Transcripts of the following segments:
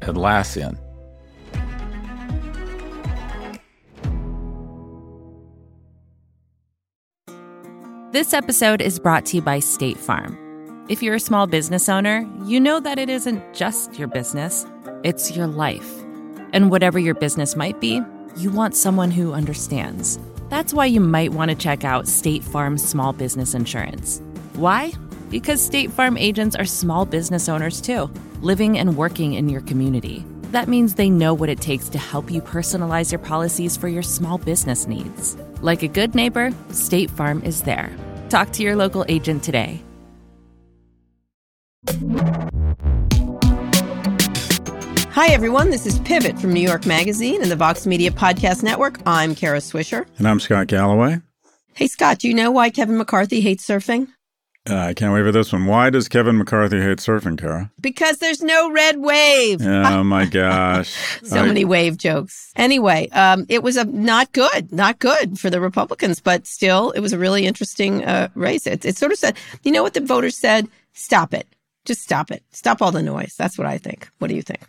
Atlassian. This episode is brought to you by State Farm. If you're a small business owner, you know that it isn't just your business, it's your life. And whatever your business might be, you want someone who understands. That's why you might want to check out State Farm's small business insurance. Why? Because State Farm agents are small business owners too living and working in your community. That means they know what it takes to help you personalize your policies for your small business needs. Like a good neighbor, State Farm is there. Talk to your local agent today. Hi, everyone. This is Pivot from New York Magazine and the Vox Media Podcast Network. I'm Kara Swisher. And I'm Scott Galloway. Hey, Scott, do you know why Kevin McCarthy hates surfing? Uh, I can't wait for this one. Why does Kevin McCarthy hate surfing, Kara? Because there's no red wave. Oh my gosh. so I... many wave jokes. Anyway, um, it was a not good, not good for the Republicans, but still, it was a really interesting uh, race. It, it sort of said, you know what the voters said? Stop it. Just stop it. Stop all the noise. That's what I think. What do you think?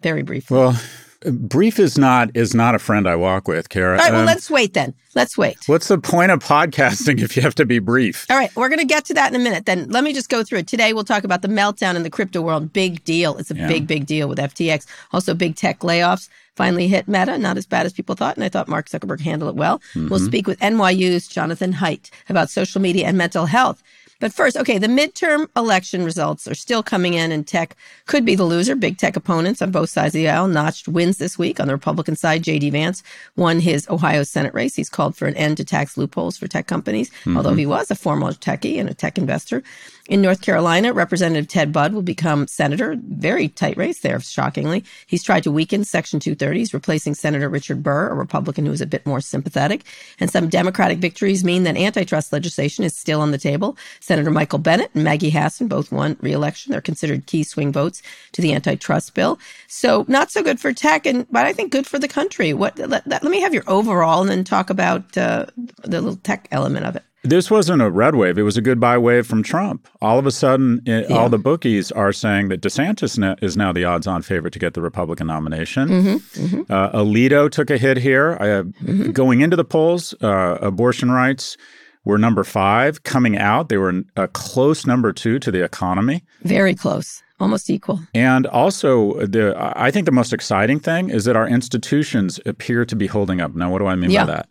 Very briefly. Well, brief is not is not a friend I walk with, Kara. All right, well, um, let's wait then. Let's wait. What's the point of podcasting if you have to be brief? All right, we're going to get to that in a minute. Then let me just go through it. Today we'll talk about the meltdown in the crypto world. Big deal. It's a yeah. big, big deal with FTX. Also, big tech layoffs finally hit Meta. Not as bad as people thought, and I thought Mark Zuckerberg handled it well. Mm-hmm. We'll speak with NYU's Jonathan Haidt about social media and mental health. But first, okay, the midterm election results are still coming in, and tech could be the loser. Big tech opponents on both sides of the aisle notched wins this week. On the Republican side, J.D. Vance won his Ohio Senate race. He's called for an end to tax loopholes for tech companies, mm-hmm. although he was a former techie and a tech investor. In North Carolina, Representative Ted Budd will become senator. Very tight race there, shockingly. He's tried to weaken Section 230s, replacing Senator Richard Burr, a Republican who is a bit more sympathetic. And some Democratic victories mean that antitrust legislation is still on the table. Senator Michael Bennet and Maggie Hassan both won re-election. They're considered key swing votes to the antitrust bill. So not so good for tech, and but I think good for the country. What? Let, let, me have your overall, and then talk about uh, the little tech element of it. This wasn't a red wave. It was a goodbye wave from Trump. All of a sudden, it, yeah. all the bookies are saying that DeSantis is now the odds on favorite to get the Republican nomination. Mm-hmm, mm-hmm. Uh, Alito took a hit here. Uh, mm-hmm. Going into the polls, uh, abortion rights were number five. Coming out, they were a close number two to the economy. Very close almost equal. And also, the I think the most exciting thing is that our institutions appear to be holding up. Now, what do I mean yeah. by that?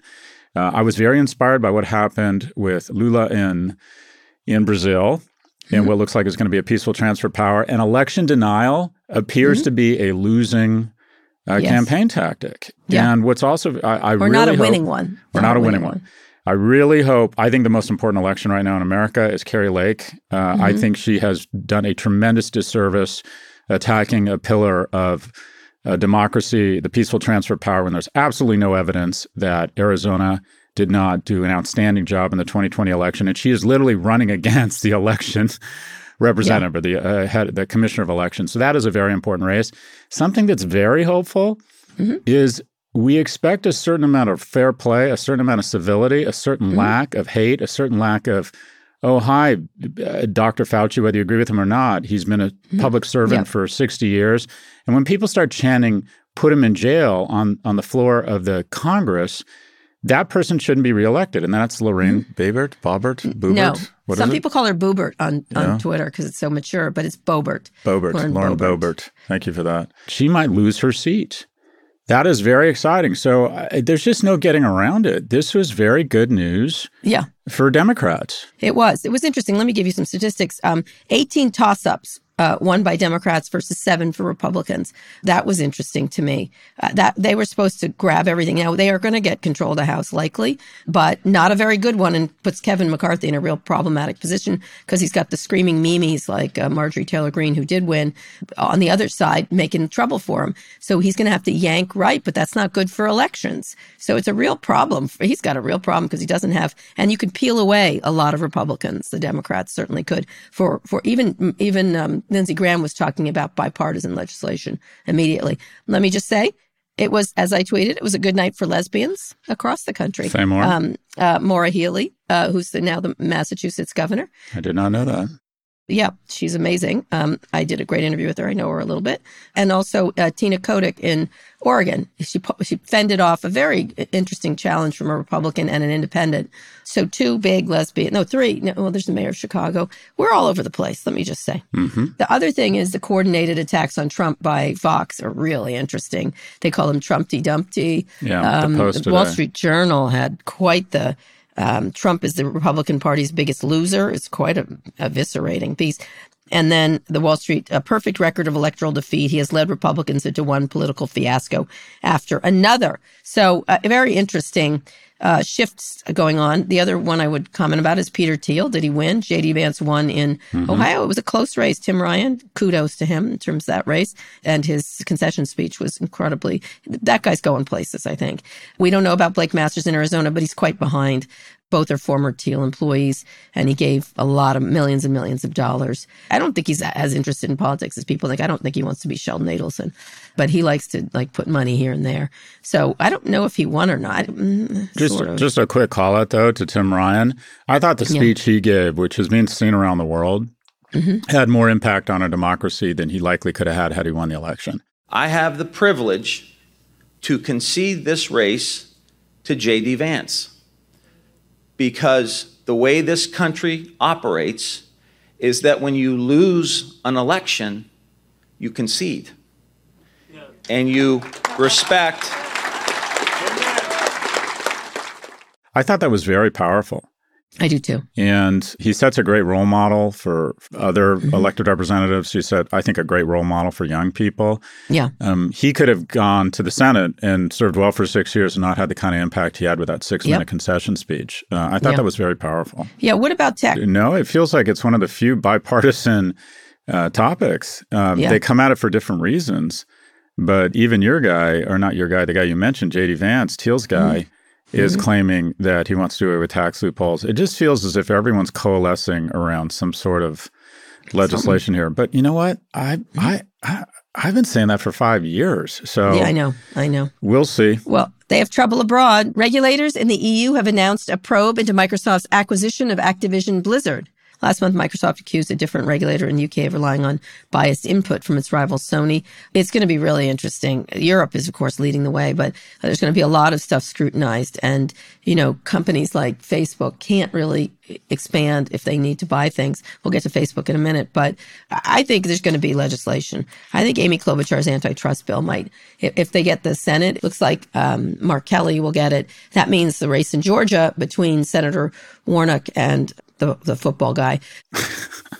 Uh, I was very inspired by what happened with Lula in in Brazil and what looks like is going to be a peaceful transfer of power. And election denial appears mm-hmm. to be a losing uh, yes. campaign tactic. Yeah. And what's also I, I or really not a hope, winning one. Or not, not a winning, one. one. I really hope. I think the most important election right now in America is Kari Lake. Uh, mm-hmm. I think she has done a tremendous disservice attacking a pillar of uh, democracy, the peaceful transfer of power, when there's absolutely no evidence that Arizona did not do an outstanding job in the 2020 election, and she is literally running against the election representative yeah. or the uh, head, the commissioner of elections. So that is a very important race. Something that's very hopeful mm-hmm. is we expect a certain amount of fair play, a certain amount of civility, a certain mm-hmm. lack of hate, a certain lack of oh hi uh, dr fauci whether you agree with him or not he's been a mm-hmm. public servant for 60 years and when people start chanting put him in jail on on the floor of the congress that person shouldn't be reelected, and that's Lorraine mm-hmm. Babert, Boebert, Boebert. No, what some people call her Boobert on, on yeah. Twitter because it's so mature, but it's Boebert. Boebert, Lauren, Lauren Boebert. Boebert. Thank you for that. She might lose her seat. That is very exciting. So uh, there's just no getting around it. This was very good news. Yeah. For Democrats. It was. It was interesting. Let me give you some statistics. Um, 18 toss ups uh, won by Democrats versus seven for Republicans. That was interesting to me. Uh, that they were supposed to grab everything. Now they are going to get control of the House likely, but not a very good one, and puts Kevin McCarthy in a real problematic position because he's got the screaming memes like uh, Marjorie Taylor Greene, who did win, on the other side making trouble for him. So he's going to have to yank right, but that's not good for elections. So it's a real problem. He's got a real problem because he doesn't have, and you could peel away a lot of Republicans. The Democrats certainly could for for even even um, Lindsey Graham was talking about bipartisan legislation immediately. Let me just say, it was, as I tweeted, it was a good night for lesbians across the country. Say more. Um, uh, Maura Healey, uh, who's the, now the Massachusetts governor. I did not know that. Yeah, she's amazing. Um, I did a great interview with her. I know her a little bit. And also uh, Tina Kotek in Oregon. She she fended off a very interesting challenge from a Republican and an independent. So two big lesbian, no, three. No, well, there's the mayor of Chicago. We're all over the place. Let me just say. Mm-hmm. The other thing is the coordinated attacks on Trump by Fox are really interesting. They call him Trumpty Dumpty. Yeah, um, the Post Wall Street Journal had quite the um, Trump is the Republican Party's biggest loser. It's quite a eviscerating piece. And then the Wall Street, a perfect record of electoral defeat. He has led Republicans into one political fiasco after another. So, uh, very interesting uh, shifts going on. The other one I would comment about is Peter Thiel. Did he win? J.D. Vance won in mm-hmm. Ohio. It was a close race. Tim Ryan, kudos to him in terms of that race. And his concession speech was incredibly, that guy's going places, I think. We don't know about Blake Masters in Arizona, but he's quite behind. Both are former Thiel employees, and he gave a lot of millions and millions of dollars. I don't think he's as interested in politics as people think. I don't think he wants to be Sheldon Adelson, but he likes to like put money here and there. So I don't know if he won or not. Mm, just, sort of. just a quick call out though to Tim Ryan. I thought the speech yeah. he gave, which has been seen around the world, mm-hmm. had more impact on a democracy than he likely could have had had he won the election. I have the privilege to concede this race to J.D. Vance because the way this country operates is that when you lose an election, you concede. And you respect. I thought that was very powerful. I do too. And he sets a great role model for other mm-hmm. elected representatives. He set, I think, a great role model for young people. Yeah. Um, he could have gone to the Senate and served well for six years and not had the kind of impact he had with that six minute yep. concession speech. Uh, I thought that was very powerful. Yeah. What about tech? No, it feels like it's one of the few bipartisan uh, topics. Um, yeah. They come at it for different reasons. But even your guy, or not your guy, the guy you mentioned, JD Vance, Thiel's guy, mm-hmm is mm-hmm. claiming that he wants to do it with tax loopholes. It just feels as if everyone's coalescing around some sort of legislation Something. here. But you know what? I, mm-hmm. I, I I've been saying that for five years. So yeah, I know, I know. We'll see. Well, they have trouble abroad. Regulators in the EU have announced a probe into Microsoft's acquisition of Activision Blizzard. Last month, Microsoft accused a different regulator in the UK of relying on biased input from its rival Sony. It's going to be really interesting. Europe is, of course, leading the way, but there's going to be a lot of stuff scrutinized. And, you know, companies like Facebook can't really expand if they need to buy things. We'll get to Facebook in a minute, but I think there's going to be legislation. I think Amy Klobuchar's antitrust bill might, if they get the Senate, it looks like um, Mark Kelly will get it. That means the race in Georgia between Senator Warnock and the the football guy.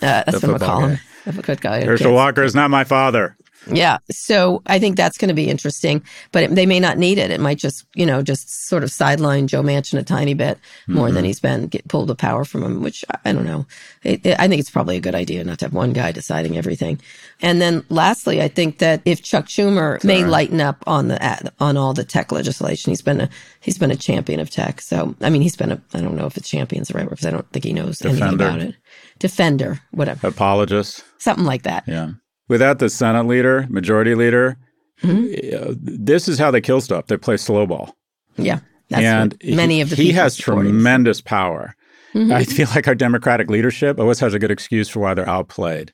Uh, that's what I call him. The good guy. Herschel Walker is not my father. Yeah. So I think that's going to be interesting, but it, they may not need it. It might just, you know, just sort of sideline Joe Manchin a tiny bit more mm-hmm. than he's been, get pulled the power from him, which I don't know. It, it, I think it's probably a good idea not to have one guy deciding everything. And then lastly, I think that if Chuck Schumer Sorry. may lighten up on the, on all the tech legislation, he's been a, he's been a champion of tech. So, I mean, he's been a, I don't know if it's champion's the right word because I don't think he knows Defender. anything about it. Defender, whatever. Apologist. Something like that. Yeah without the Senate leader, majority leader, mm-hmm. this is how they kill stuff. They play slow ball. Yeah. and many he, of the he has tremendous power. Mm-hmm. I feel like our Democratic leadership always has a good excuse for why they're outplayed.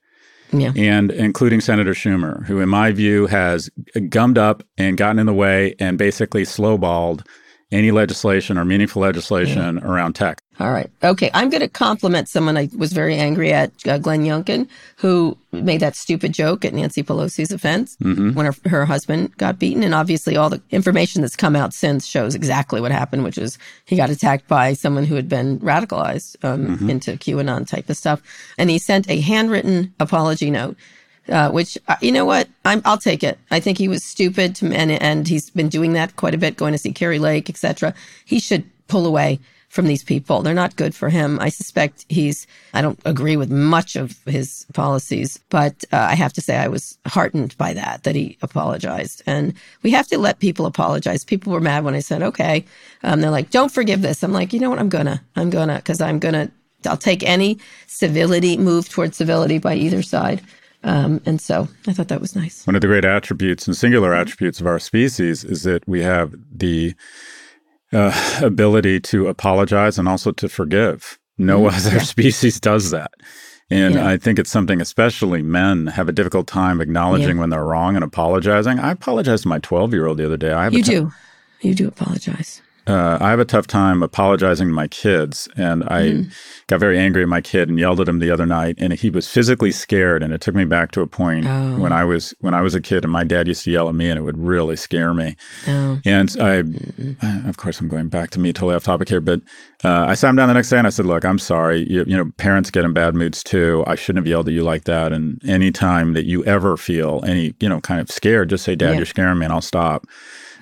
Yeah. And including Senator Schumer, who, in my view, has gummed up and gotten in the way and basically slowballed any legislation or meaningful legislation yeah. around tech. All right. Okay. I'm going to compliment someone I was very angry at, uh, Glenn Youngkin, who made that stupid joke at Nancy Pelosi's offense mm-hmm. when her, her husband got beaten. And obviously, all the information that's come out since shows exactly what happened, which is he got attacked by someone who had been radicalized um, mm-hmm. into QAnon type of stuff. And he sent a handwritten apology note uh, which uh, you know what i will take it. I think he was stupid, to, and and he's been doing that quite a bit, going to see Kari Lake, etc. He should pull away from these people. They're not good for him. I suspect he's. I don't agree with much of his policies, but uh, I have to say I was heartened by that that he apologized. And we have to let people apologize. People were mad when I said okay. Um, they're like, "Don't forgive this." I'm like, you know what? I'm gonna. I'm gonna because I'm gonna. I'll take any civility move towards civility by either side. Um, and so I thought that was nice. One of the great attributes and singular attributes of our species is that we have the uh, ability to apologize and also to forgive. No mm, other yeah. species does that. And yeah. I think it's something, especially men, have a difficult time acknowledging yeah. when they're wrong and apologizing. I apologized to my 12 year old the other day. I have you do. You do apologize uh, I have a tough time apologizing to my kids. And I mm. got very angry at my kid and yelled at him the other night. And he was physically scared. And it took me back to a point oh. when I was when I was a kid and my dad used to yell at me and it would really scare me. Oh. And I, mm of course, I'm going back to me totally off topic here, but uh, I sat him down the next day and I said, "Look, I'm sorry. You, you know, parents get in bad moods too. I shouldn't have yelled at you like that. And anytime that you ever feel any, you know, kind of scared, just say, Dad, yeah. you're scaring me, and I'll stop."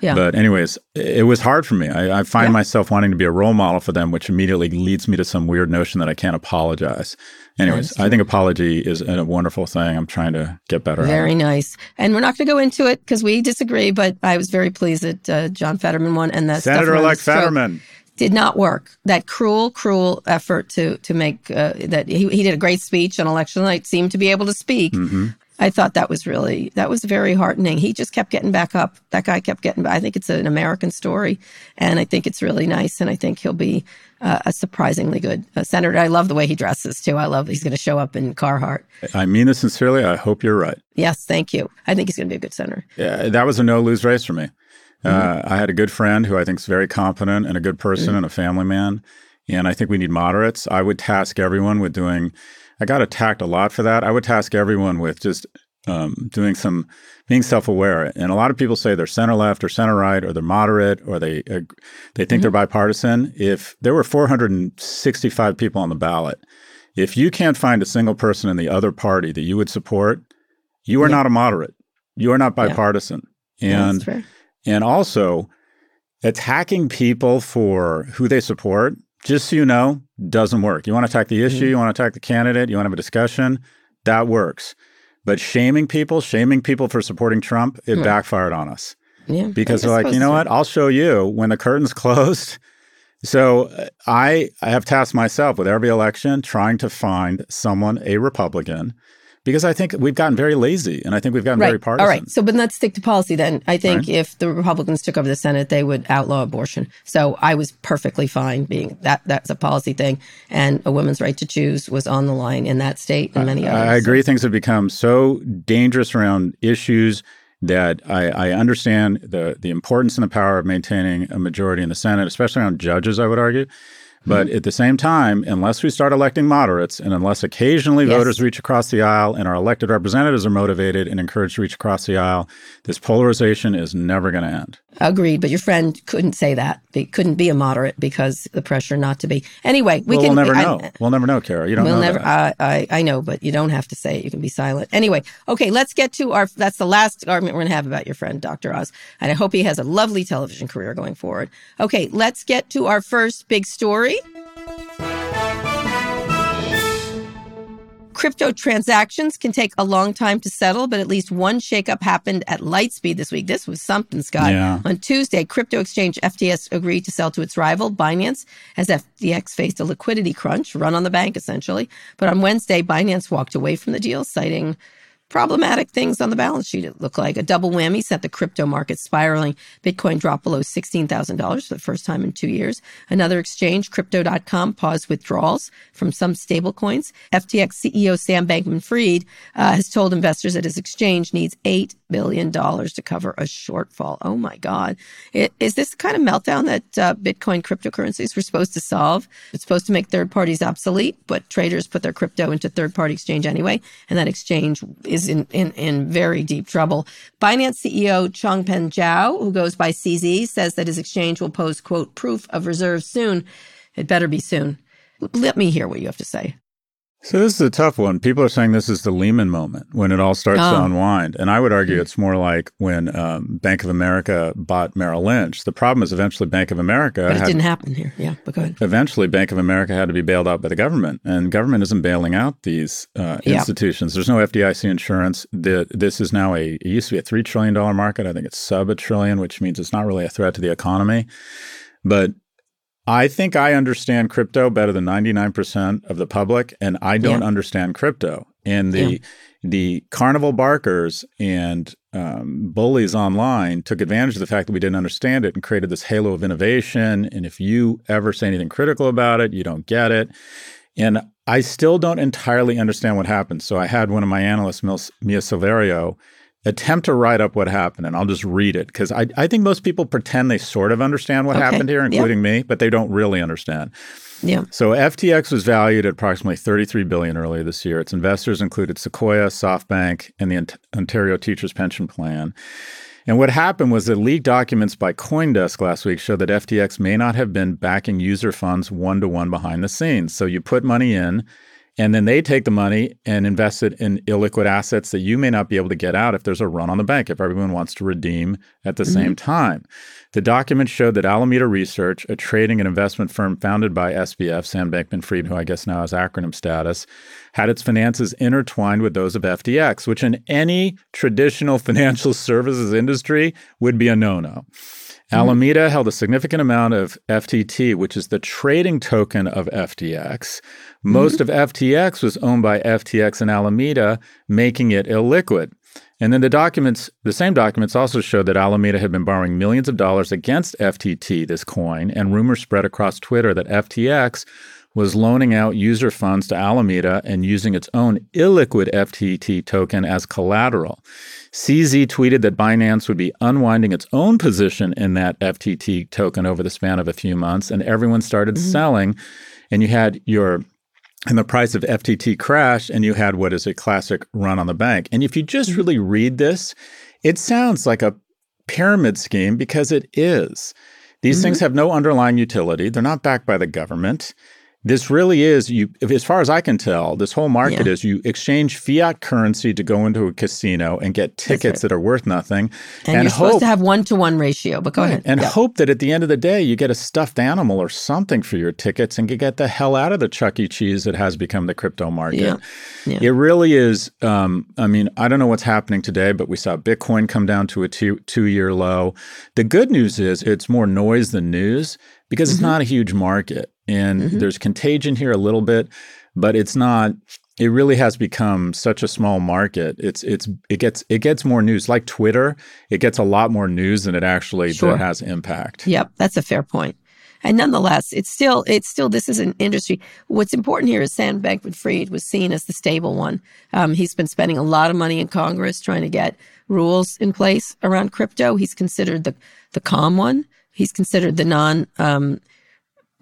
Yeah. But anyways, it was hard for me. I, I find yeah. myself wanting to be a role model for them, which immediately leads me to some weird notion that I can't apologize. Anyways, I think apology is a wonderful thing. I'm trying to get better. Very nice. And we're not going to go into it because we disagree. But I was very pleased that uh, John Fetterman won, and that Senator-elect Fetterman did not work. That cruel, cruel effort to to make uh, that he, he did a great speech on election night, seemed to be able to speak, mm-hmm. I thought that was really that was very heartening. He just kept getting back up. That guy kept getting. I think it's an American story, and I think it's really nice. And I think he'll be uh, a surprisingly good uh, senator. I love the way he dresses too. I love he's going to show up in Carhartt. I mean this sincerely. I hope you're right. Yes, thank you. I think he's going to be a good senator. Yeah, that was a no lose race for me. Uh, mm-hmm. Uh, I had a good friend who I think is very competent and a good person mm-hmm. and a family man, and I think we need moderates. I would task everyone with doing I got attacked a lot for that. I would task everyone with just um, doing some being self-aware. And a lot of people say they're center left or center right or they're moderate or they uh, they think mm-hmm. they're bipartisan. If there were 465 people on the ballot, if you can't find a single person in the other party that you would support, you are yeah. not a moderate. You are not bipartisan. Yeah. And and also attacking people for who they support just so you know, doesn't work. You want to attack the issue, mm-hmm. you want to attack the candidate, you want to have a discussion, that works. But shaming people, shaming people for supporting Trump, it hmm. backfired on us. Yeah, because they're like, you know to. what? I'll show you when the curtain's closed. So I, I have tasked myself with every election trying to find someone, a Republican, because I think we've gotten very lazy and I think we've gotten right. very partisan. All right. So, but let's stick to policy then. I think right. if the Republicans took over the Senate, they would outlaw abortion. So I was perfectly fine being that that's a policy thing. And a woman's right to choose was on the line in that state and many others. I agree. Things have become so dangerous around issues that I, I, understand the the importance and the power of maintaining a majority in the Senate, especially around judges, I would argue. But mm-hmm. at the same time, unless we start electing moderates and unless occasionally yes. voters reach across the aisle and our elected representatives are motivated and encouraged to reach across the aisle, this polarization is never going to end. Agreed. But your friend couldn't say that. He couldn't be a moderate because the pressure not to be. Anyway, we well, can. We'll never know. I, we'll never know, Kara. You don't we'll know. Never. I, I, I know, but you don't have to say it. You can be silent. Anyway, okay, let's get to our. That's the last argument we're going to have about your friend, Dr. Oz. And I hope he has a lovely television career going forward. Okay, let's get to our first big story. Crypto transactions can take a long time to settle, but at least one shakeup happened at Lightspeed this week. This was something, Scott. Yeah. On Tuesday, crypto exchange FTX agreed to sell to its rival, Binance, as FTX faced a liquidity crunch run on the bank, essentially. But on Wednesday, Binance walked away from the deal, citing problematic things on the balance sheet, it looked like. A double whammy sent the crypto market spiraling. Bitcoin dropped below $16,000 for the first time in two years. Another exchange, Crypto.com, paused withdrawals from some stablecoins. FTX CEO Sam Bankman Fried uh, has told investors that his exchange needs $8 billion to cover a shortfall. Oh my God. It, is this the kind of meltdown that uh, Bitcoin cryptocurrencies were supposed to solve? It's supposed to make third parties obsolete, but traders put their crypto into third party exchange anyway, and that exchange is in, in, in very deep trouble. Binance CEO Changpeng Zhao, who goes by CZ, says that his exchange will post, quote, proof of reserves soon. It better be soon. Let me hear what you have to say. So this is a tough one. People are saying this is the Lehman moment when it all starts oh. to unwind, and I would argue it's more like when um, Bank of America bought Merrill Lynch. The problem is eventually Bank of America. But it had, didn't happen here. Yeah, but go ahead. Eventually, Bank of America had to be bailed out by the government, and government isn't bailing out these uh, institutions. There's no FDIC insurance. The, this is now a. It used to be a three trillion dollar market. I think it's sub a trillion, which means it's not really a threat to the economy. But I think I understand crypto better than 99% of the public, and I don't yeah. understand crypto. And the yeah. the carnival barkers and um, bullies online took advantage of the fact that we didn't understand it and created this halo of innovation. And if you ever say anything critical about it, you don't get it. And I still don't entirely understand what happened. So I had one of my analysts, Mia Silverio, attempt to write up what happened, and I'll just read it because I, I think most people pretend they sort of understand what okay. happened here, including me, but they don't really understand. Yeah. So FTX was valued at approximately 33 billion earlier this year. Its investors included Sequoia, SoftBank, and the Ontario Teachers Pension Plan. And what happened was that leaked documents by CoinDesk last week showed that FTX may not have been backing user funds one to one behind the scenes. So you put money in, and then they take the money and invest it in illiquid assets that you may not be able to get out if there's a run on the bank, if everyone wants to redeem at the mm-hmm. same time. The documents showed that Alameda Research, a trading and investment firm founded by SBF, Sam Bankman Fried, who I guess now has acronym status, had its finances intertwined with those of FTX, which in any traditional financial services industry would be a no no. Mm-hmm. Alameda held a significant amount of FTT, which is the trading token of FTX. Most mm-hmm. of FTX was owned by FTX and Alameda, making it illiquid. And then the documents, the same documents also showed that Alameda had been borrowing millions of dollars against FTT, this coin, and rumors spread across Twitter that FTX was loaning out user funds to Alameda and using its own illiquid FTT token as collateral. CZ tweeted that Binance would be unwinding its own position in that FTT token over the span of a few months, and everyone started mm-hmm. selling. And you had your and the price of FTT crashed, and you had what is a classic run on the bank. And if you just mm-hmm. really read this, it sounds like a pyramid scheme because it is. These mm-hmm. things have no underlying utility. They're not backed by the government. This really is you. As far as I can tell, this whole market yeah. is you exchange fiat currency to go into a casino and get tickets right. that are worth nothing, and, and you're hope, supposed to have one to one ratio. But go right, ahead, and yeah. hope that at the end of the day you get a stuffed animal or something for your tickets and you get the hell out of the Chuck E. Cheese that has become the crypto market. Yeah. It really is. Um, I mean, I don't know what's happening today, but we saw Bitcoin come down to a two two year low. The good news is it's more noise than news because mm-hmm. it's not a huge market and mm-hmm. there's contagion here a little bit, but it's not. It really has become such a small market. It's it's it gets it gets more news like Twitter. It gets a lot more news than it actually sure. has impact. Yep, that's a fair point. And nonetheless, it's still it's still this is an industry. What's important here is Sam Bankman-Fried was seen as the stable one. Um, he's been spending a lot of money in Congress trying to get rules in place around crypto. He's considered the the calm one. He's considered the non um,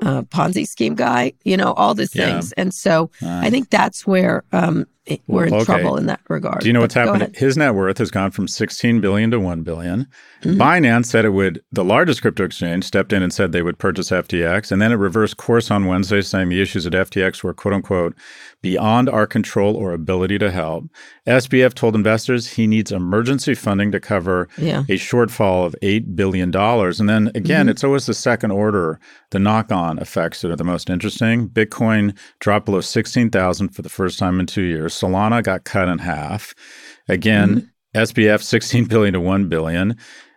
uh, Ponzi scheme guy, you know, all these yeah. things. And so uh, I think that's where um, we're in okay. trouble in that regard. Do you know what's happened? His net worth has gone from 16 billion to 1 billion. Mm-hmm. Binance said it would, the largest crypto exchange stepped in and said they would purchase FTX. And then it reversed course on Wednesday, saying the issues at FTX were, quote unquote, beyond our control or ability to help. SBF told investors he needs emergency funding to cover yeah. a shortfall of $8 billion. And then again, mm-hmm. it's always the second order, the knock on effects that are the most interesting. Bitcoin dropped below 16,000 for the first time in two years. Solana got cut in half. Again, mm-hmm. SBF 16 billion to 1 billion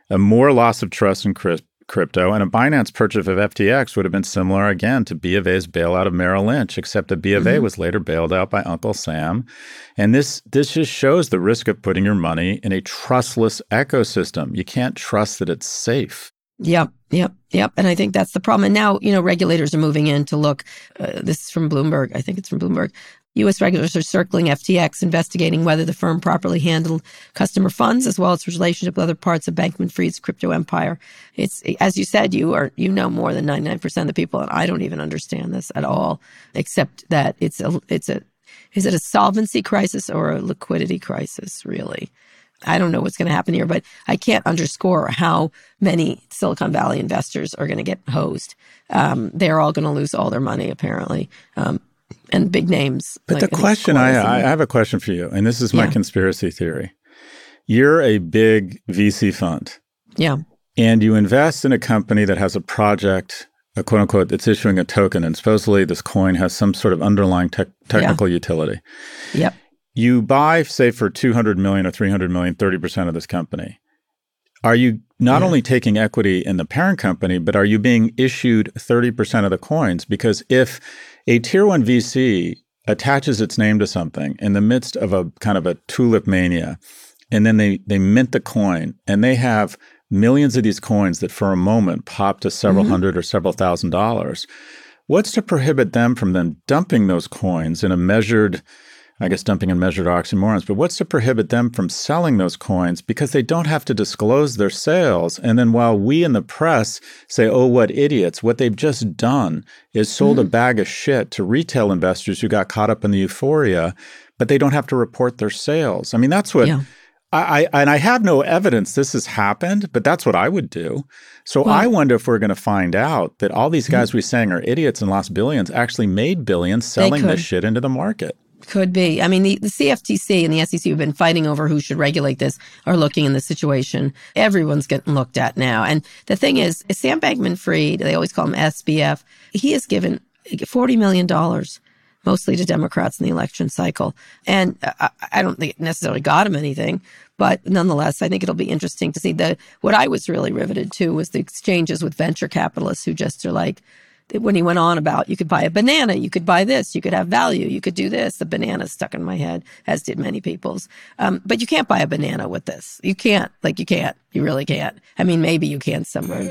a more loss of trust in crypto. And a Binance purchase of FTX would have been similar again to B of A's bailout of Merrill Lynch, except that B of mm-hmm. A was later bailed out by Uncle Sam. And this this just shows the risk of putting your money in a trustless ecosystem. You can't trust that it's safe. Yep, yep, yep. And I think that's the problem. And now, you know, regulators are moving in to look. Uh, this is from Bloomberg. I think it's from Bloomberg. U.S. regulators are circling FTX, investigating whether the firm properly handled customer funds as well as its relationship with other parts of Bankman-Fried's crypto empire. It's as you said, you are you know more than ninety nine percent of the people, and I don't even understand this at all, except that it's a it's a is it a solvency crisis or a liquidity crisis? Really, I don't know what's going to happen here, but I can't underscore how many Silicon Valley investors are going to get hosed. Um, they're all going to lose all their money apparently. Um, and big names. But like the question I, I have a question for you, and this is my yeah. conspiracy theory. You're a big VC fund. Yeah. And you invest in a company that has a project, a quote unquote, that's issuing a token. And supposedly this coin has some sort of underlying te- technical yeah. utility. Yep. You buy, say, for 200 million or 300 million, 30% of this company. Are you not yeah. only taking equity in the parent company, but are you being issued 30% of the coins? Because if a tier one VC attaches its name to something in the midst of a kind of a tulip mania, and then they, they mint the coin and they have millions of these coins that for a moment pop to several mm-hmm. hundred or several thousand dollars. What's to prohibit them from then dumping those coins in a measured I guess dumping and measured oxymorons, but what's to prohibit them from selling those coins because they don't have to disclose their sales? And then while we in the press say, oh, what idiots, what they've just done is sold mm-hmm. a bag of shit to retail investors who got caught up in the euphoria, but they don't have to report their sales. I mean, that's what. Yeah. I, I, and I have no evidence this has happened, but that's what I would do. So well, I wonder if we're going to find out that all these guys mm-hmm. we saying are idiots and lost billions actually made billions selling this shit into the market. Could be. I mean, the, the CFTC and the SEC have been fighting over who should regulate this, are looking in the situation. Everyone's getting looked at now. And the thing is, Sam Bankman Fried, they always call him SBF, he has given $40 million mostly to Democrats in the election cycle. And I, I don't think it necessarily got him anything, but nonetheless, I think it'll be interesting to see. The what I was really riveted to was the exchanges with venture capitalists who just are like, when he went on about you could buy a banana, you could buy this, you could have value, you could do this. The banana stuck in my head, as did many people's. Um, but you can't buy a banana with this. You can't. Like you can't. You really can't. I mean, maybe you can somewhere.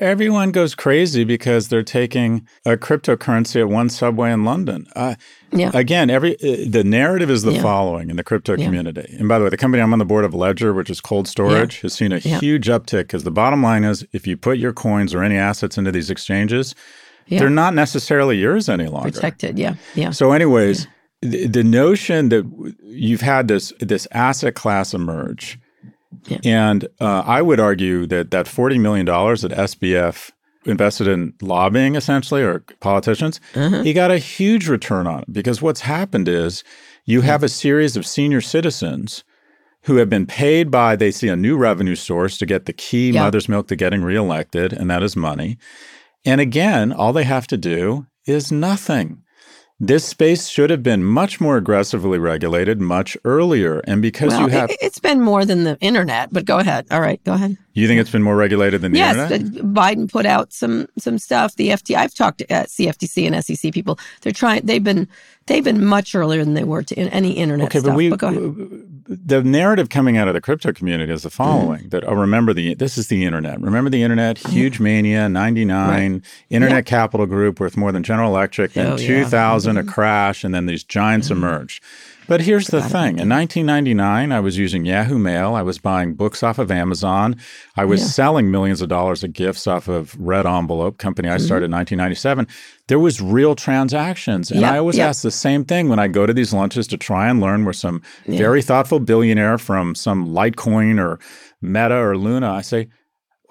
Everyone goes crazy because they're taking a cryptocurrency at one subway in London. Uh, yeah. Again, every uh, the narrative is the yeah. following in the crypto yeah. community. And by the way, the company I'm on the board of Ledger, which is cold storage, has seen a huge uptick because the bottom line is if you put your coins or any assets into these exchanges, yeah. they're not necessarily yours any longer. Protected, yeah, yeah. So, anyways, yeah. The, the, notion that you've had this this asset class emerge, yeah. and uh, I would argue that that forty million dollars that SBF invested in lobbying, essentially, or politicians, uh-huh. he got a huge return on it because what's happened is you have a series of senior citizens who have been paid by they see a new revenue source to get the key mother's milk to getting reelected, and that is money. And again, all they have to do is nothing. This space should have been much more aggressively regulated much earlier. And because well, you have. It, has been more than the internet, but go ahead. All right, go ahead. You think it's been more regulated than the yes, internet? Yes, Biden put out some some stuff. The FT, I've talked to uh, CFTC and SEC people. They're trying. They've been they've been much earlier than they were to in any internet. Okay, stuff, but we but the narrative coming out of the crypto community is the following: mm. that oh, remember the this is the internet. Remember the internet? Huge mania, ninety nine. Right. Internet yeah. Capital Group worth more than General Electric. Then oh, two thousand yeah. mm-hmm. a crash, and then these giants mm. emerged. But here's the thing. In 1999, I was using Yahoo Mail. I was buying books off of Amazon. I was yeah. selling millions of dollars of gifts off of Red Envelope, company I started mm-hmm. in 1997. There was real transactions. And yep, I always yep. ask the same thing when I go to these lunches to try and learn where some yeah. very thoughtful billionaire from some Litecoin or Meta or Luna, I say,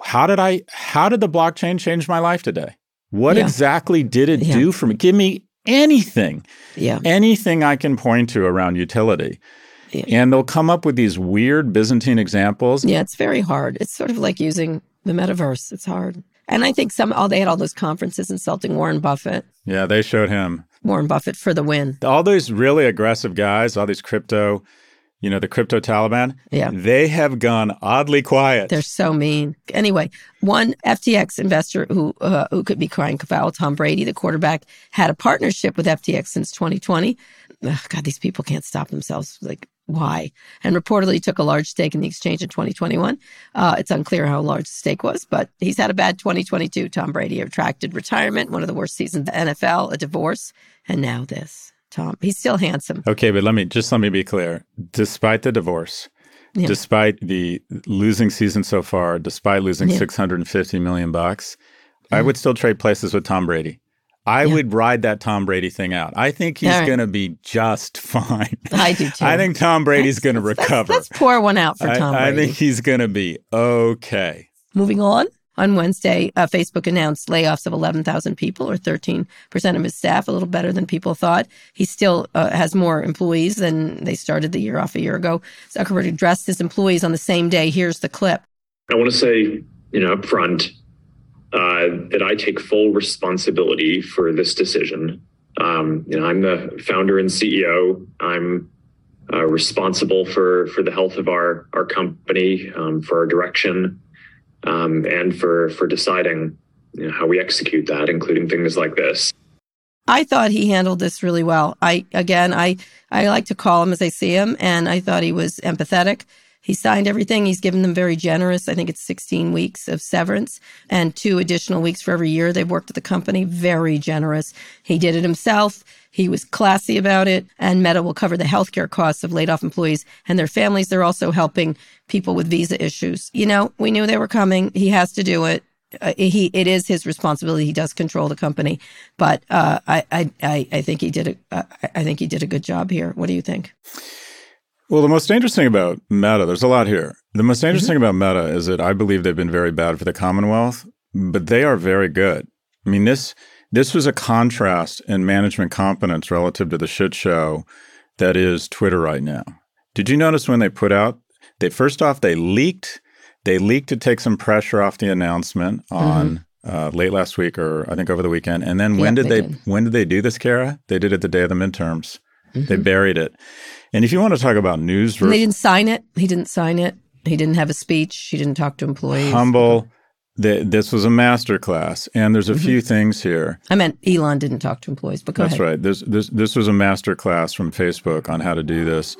how did I how did the blockchain change my life today? What yeah. exactly did it do for me? Give me anything, yeah. anything I can point to around utility. Yeah. And they'll come up with these weird Byzantine examples. Yeah, it's very hard. It's sort of like using the metaverse. It's hard. And I think some, oh, they had all those conferences insulting Warren Buffett. Yeah, they showed him. Warren Buffett for the win. All those really aggressive guys, all these crypto you know, the crypto Taliban, Yeah. they have gone oddly quiet. They're so mean. Anyway, one FTX investor who uh, who could be crying foul, Tom Brady, the quarterback, had a partnership with FTX since 2020. Ugh, God, these people can't stop themselves. Like, why? And reportedly took a large stake in the exchange in 2021. Uh, it's unclear how large the stake was, but he's had a bad 2022. Tom Brady attracted retirement, one of the worst seasons in the NFL, a divorce, and now this. Tom, he's still handsome. Okay, but let me just let me be clear. Despite the divorce, Yeah. despite the losing season so far, despite losing Yeah. 650 million bucks, I mm. would still trade places with Tom Brady. I would ride that Tom Brady thing out. I think he's right. going to be just fine. I do too. I think Tom Brady's going to recover. Let's, pour one out for Tom I think he's going to be okay. Moving on. On Wednesday, uh, Facebook announced layoffs of 11,000 people, or 13% of his staff, a little better than people thought. He still uh, has more employees than they started the year off a year ago. Zuckerberg addressed his employees on the same day. Here's the clip. I want to say, you know, up front, uh, that I take full responsibility for this decision. Um, you know, I'm the founder and CEO. I'm uh, responsible for for the health of our our company, um, for our direction, um, and for for deciding you know, how we execute that, including things like this. I thought he handled this really well. I again, I I like to call him as I see him, and I thought he was empathetic. He signed everything. He's given them very generous. I think it's 16 weeks of severance and two additional weeks for every year they've worked at the company. Very generous. He did it himself. He was classy about it. And Meta will cover the healthcare costs of laid off employees and their families. They're also helping people with visa issues. You know, we knew they were coming. He has to do it uh, he it is his responsibility. He does control the company, but uh, I, I I think he did a I think he did a good job here. What do you think? Well, the most dangerous thing about Meta, there's a lot here. The most Mm-hmm. thing about Meta is that I believe they've been very bad for the Commonwealth, but they are very good. I mean, this this was a contrast in management competence relative to the shit show that is Twitter right now. Did you notice when they put out they first off they leaked they leaked to take some pressure off the announcement on uh, late last week or I think over the weekend. And then when Yep, did they they, did. when did they do this, Kara? They did it the day of the midterms. They Mm-hmm. buried it. And if you want to talk about news And they didn't sign it. He didn't sign it. He didn't have a speech. He didn't talk to employees. humble, th- this was a master class. And there's a few mm-hmm. things here. I meant Elon didn't talk to employees. But go That's ahead. right. This this this was a master class from Facebook on how to do this.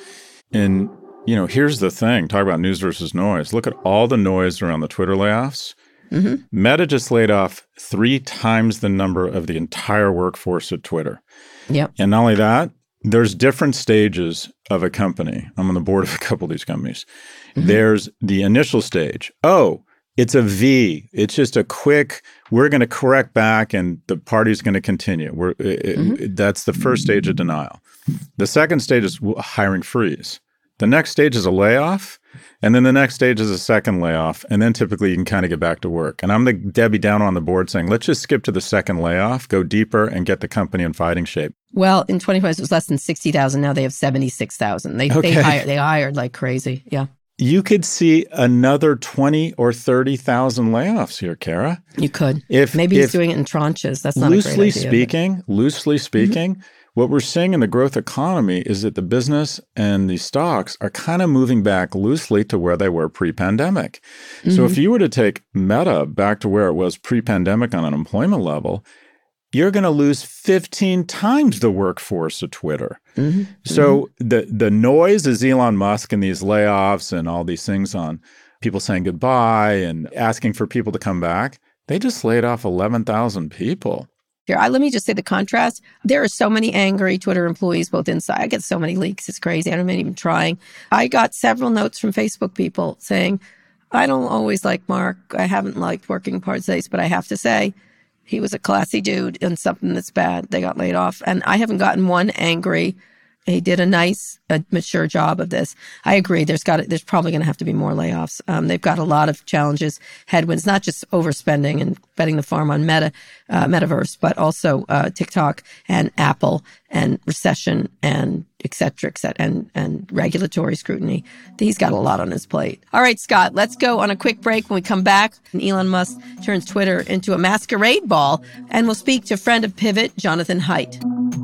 And you know, here's the thing: talk about news versus noise. Look at all the noise around the Twitter layoffs. Mm-hmm. Meta just laid off three times the number of the entire workforce at Twitter. Yep. And not only that, there's different stages of a company. I'm on the board of a couple of these companies. Mm-hmm. There's the initial stage. Oh, it's a V. It's just a quick. We're going to correct back, and the party's going to continue. We're it, it- mm-hmm. that's the first stage of denial. The second stage is hiring freeze. The next stage is a layoff, and then the next stage is a second layoff, and then typically you can kind of get back to work. And I'm the Debbie down on the board saying, let's just skip to the second layoff, go deeper, and get the company in fighting shape. Well, in 2025 it was less than sixty thousand. Now they have seventy six thousand. They Okay. they hired they hired like crazy. Yeah, You could see another twenty or thirty thousand layoffs here, Kara. you could. If Maybe he's doing it in tranches. That's not a loosely great idea, but- speaking, loosely speaking, what we're seeing in the growth economy is that the business and the stocks are kind of moving back loosely to where they were pre-pandemic. So Mm-hmm. if you were to take Meta back to where it was pre-pandemic on an employment level, you're going to lose 15 times the workforce of Twitter. Mhm. So the the noise is Elon Musk and these layoffs and all these things on people saying goodbye and asking for people to come back. They just laid off 11,000 people. Here, I, let me just say the contrast. There are so many angry Twitter employees, both inside. I get so many leaks. It's crazy. I'm not even trying. I got several notes from Facebook people saying, I don't always like Mark. I haven't liked working parts days, but I have to say, he was a classy dude and something that's bad. They got laid off. And I haven't gotten one angry. He did a nice, uh, mature job of this. I agree. There's got to, there's probably going to have to be more layoffs. Um, they've got a lot of challenges, headwinds, not just overspending and betting the farm on Meta, uh, Metaverse, but also uh, TikTok and Apple and recession and et cetera, et cetera, and, and regulatory scrutiny. He's got a lot on his plate. All right, Scott, let's go on a quick break. When we come back, Elon Musk turns Twitter into a masquerade ball, and we'll speak to friend of Pivot, Jonathan Haidt.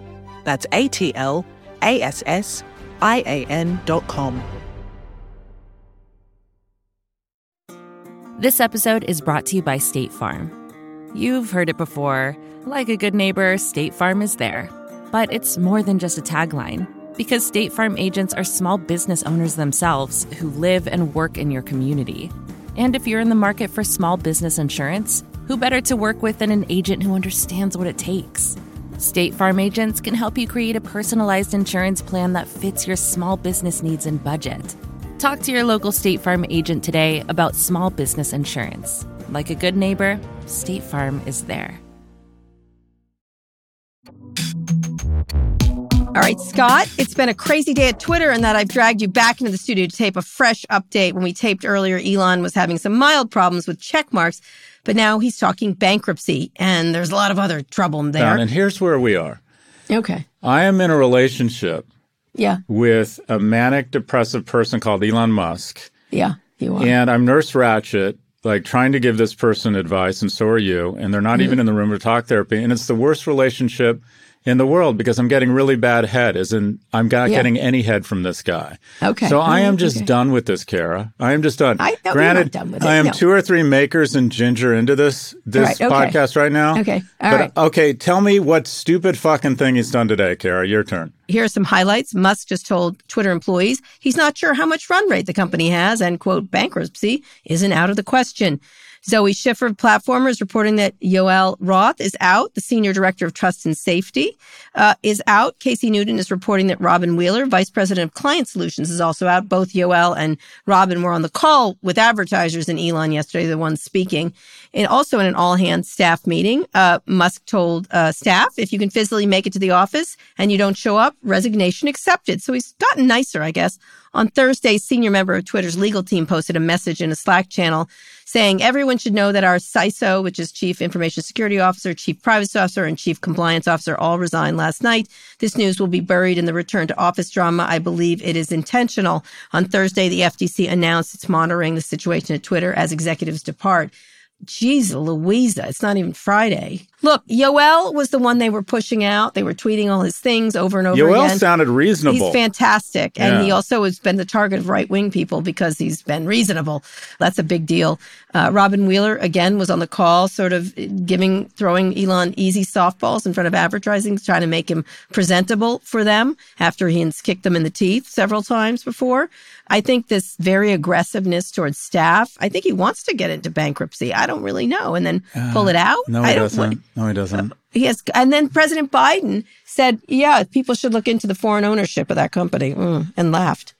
That's A T L A S S I A N dot com. This episode is brought to you by State Farm. You've heard it before. Like a good neighbor, State Farm is there. But it's more than just a tagline, because State Farm agents are small business owners themselves who live and work in your community. And if you're in the market for small business insurance, who better to work with than an agent who understands what it takes? State Farm agents can help you create a personalized insurance plan that fits your small business needs and budget. Talk to your local State Farm agent today about small business insurance. Like a good neighbor, State Farm is there. All right, Scott, it's been a crazy day at Twitter and that I've dragged you back into the studio to tape a fresh update. When we taped earlier, Elon was having some mild problems with check marks, but now he's talking bankruptcy and there's a lot of other trouble there. And here's where we are. Okay. I am in a relationship Yeah. with a manic depressive person called Elon Musk. Yeah. You are. And I'm Nurse Ratched, like trying to give this person advice, and so are you. And they're not Mm-hmm. even in the room to talk therapy. And it's the worst relationship in the world because I'm getting really bad head, as in I'm not Yeah. getting any head from this guy. Okay. So I am just okay. done with this, Kara. I am just done. I- no, you're Granted, not done with it. I am No. two or three makers and ginger into this this Right, okay. podcast right now. Okay, all but right. okay, tell me what stupid fucking thing he's done today, Kara. Your turn. Here are some highlights. Musk just told Twitter employees he's not sure how much run rate the company has and, quote, bankruptcy isn't out of the question. Zoe Schiffer of Platformer is reporting that Yoel Roth is out. The senior director of trust and safety uh, is out. Casey Newton is reporting that Robin Wheeler, vice president of client solutions, is also out. Both Yoel and Robin were on the call with advertisers and Elon yesterday, the ones speaking. And also in an all hands staff meeting, uh, Musk told uh, staff, if you can physically make it to the office and you don't show up, resignation accepted. So he's gotten nicer, I guess. On Thursday, senior member of Twitter's legal team posted a message in a Slack channel saying everyone should know that our CISO, which is Chief Information Security Officer, Chief Privacy Officer, and Chief Compliance Officer, all resigned last night. This news will be buried in the return to office drama. I believe it is intentional. On Thursday, the FTC announced it's monitoring the situation at Twitter as executives depart. Jeez Louisa, it's not even Friday. Look, Yoel was the one they were pushing out. They were tweeting all his things over and over again. Yoel again. sounded reasonable. He's fantastic. And Yeah. he also has been the target of right wing people because he's been reasonable. That's a big deal. Uh, Robin Wheeler, again, was on the call, sort of giving, throwing Elon easy softballs in front of advertising, trying to make him presentable for them after he has kicked them in the teeth several times before. I think this very aggressiveness towards staff, I think he wants to get into bankruptcy. I don't really know. And then pull it out. no, I don't. No, he doesn't. he has, and then President Biden said, "Yeah, people should look into the foreign ownership of that company," mm, and laughed.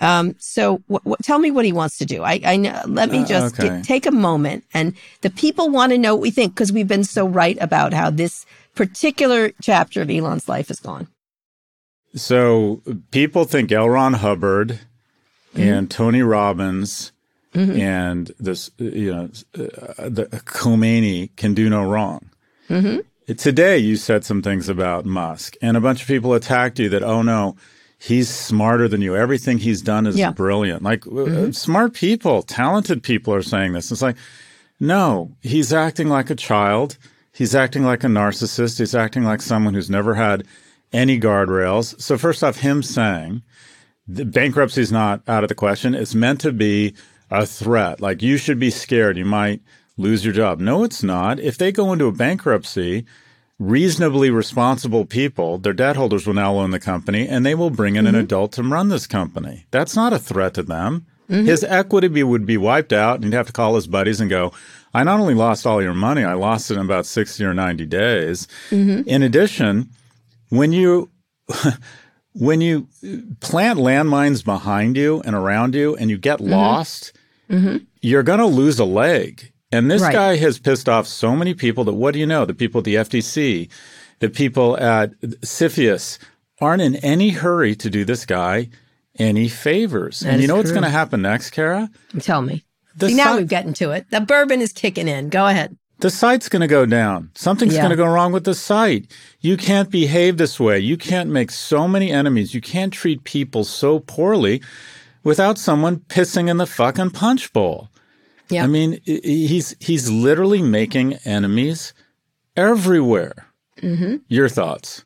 Um, so, wh- wh- tell me what he wants to do. I, I know. Let me Uh, just okay. get- take a moment, and the people want to know what we think because we've been so right about how this particular chapter of Elon's life has gone. So people think L. Ron Hubbard Mm-hmm. and Tony Robbins and this, you know, uh, the Khomeini can do no wrong. Mm-hmm. Today, you said some things about Musk, and a bunch of people attacked you that, oh no, he's smarter than you. Everything he's done is Yeah. brilliant. Like uh, smart people, talented people are saying this. It's like, no, he's acting like a child. He's acting like a narcissist. He's acting like someone who's never had any guardrails. So first off, him saying the bankruptcy is not out of the question. It's meant to be a threat. Like you should be scared. You might lose your job. No, it's not. If they go into a bankruptcy, reasonably responsible people, their debt holders will now own the company and they will bring in an mm-hmm. adult to run this company. That's not a threat to them. Mm-hmm. His equity be, would be wiped out and he'd have to call his buddies and go, I not only lost all your money, I lost it in about 60 or 90 days. Mm-hmm. In addition, when you when you plant landmines behind you and around you and you get Mm-hmm. lost, you're going to lose a leg. And this Right. guy has pissed off so many people that what do you know? The people at the FTC, the people at CFIUS aren't in any hurry to do this guy any favors. and you know what's going to happen next, Kara? Tell me. See, now si- we've gotten to it. The bourbon is kicking in. Go ahead. the site's going to go down. Something's Yeah. going to go wrong with the site. You can't behave this way. You can't make so many enemies. You can't treat people so poorly without someone pissing in the fucking punch bowl. Yeah. I mean, he's he's literally making enemies everywhere. Mm-hmm. Your thoughts?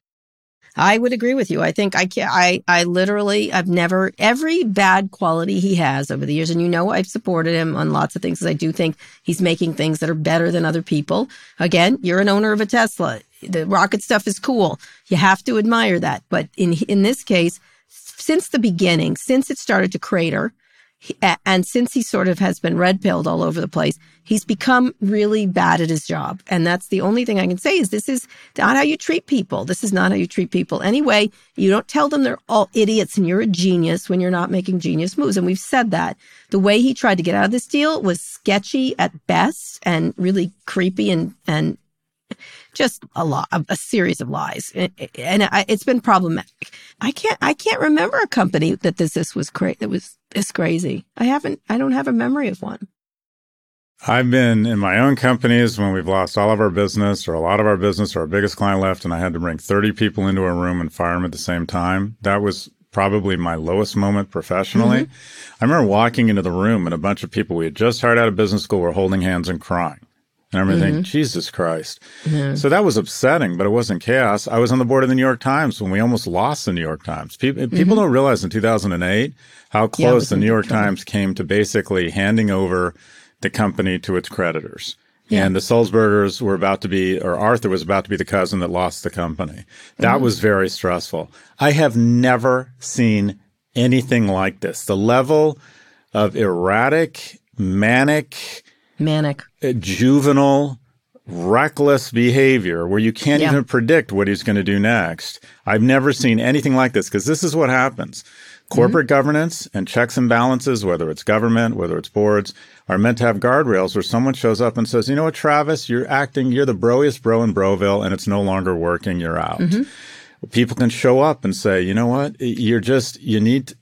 I would agree with you. I think I can I I literally I've never every bad quality he has over the years, and you know I've supported him on lots of things because I do think he's making things that are better than other people. Again, you're an owner of a Tesla. The rocket stuff is cool. You have to admire that. But in in this case, since the beginning, since it started to crater, and since he sort of has been red pilled all over the place, he's become really bad at his job. And that's the only thing I can say is this is not how you treat people. This is not how you treat people. Anyway, you don't tell them they're all idiots and you're a genius when you're not making genius moves. And we've said that. The way he tried to get out of this deal was sketchy at best and really creepy and, and just a lot, a, a series of lies, and, it's been problematic. I can't, I can't remember a company that this this was cra- that was this crazy. I haven't, I don't have a memory of one. I've been in my own companies when we've lost all of our business or a lot of our business or our biggest client left, and I had to bring 30 people into a room and fire them at the same time. That was probably my lowest moment professionally. Mm-hmm. I remember walking into the room and a bunch of people we had just hired out of business school were holding hands and crying. And I remember thinking, Jesus Christ. So that was upsetting, but it wasn't chaos. I was on the board of the New York Times when we almost lost the New York Times. People, people don't realize in 2008 how close the New York trouble. Times came to basically handing over the company to its creditors. And the Sulzbergers were about to be, or Arthur was about to be the cousin that lost the company. That Mm-hmm. was very stressful. I have never seen anything like this. The level of erratic, manic, Manic. juvenile, reckless behavior where you can't Yeah. even predict what he's going to do next. I've never seen anything like this because this is what happens. Mm-hmm. Corporate governance and checks and balances, whether it's government, whether it's boards, are meant to have guardrails where someone shows up and says, you know what, Travis, you're acting, you're the broiest bro in Broville and it's no longer working, you're out. Mm-hmm. People can show up and say, you know what, you're just, you need,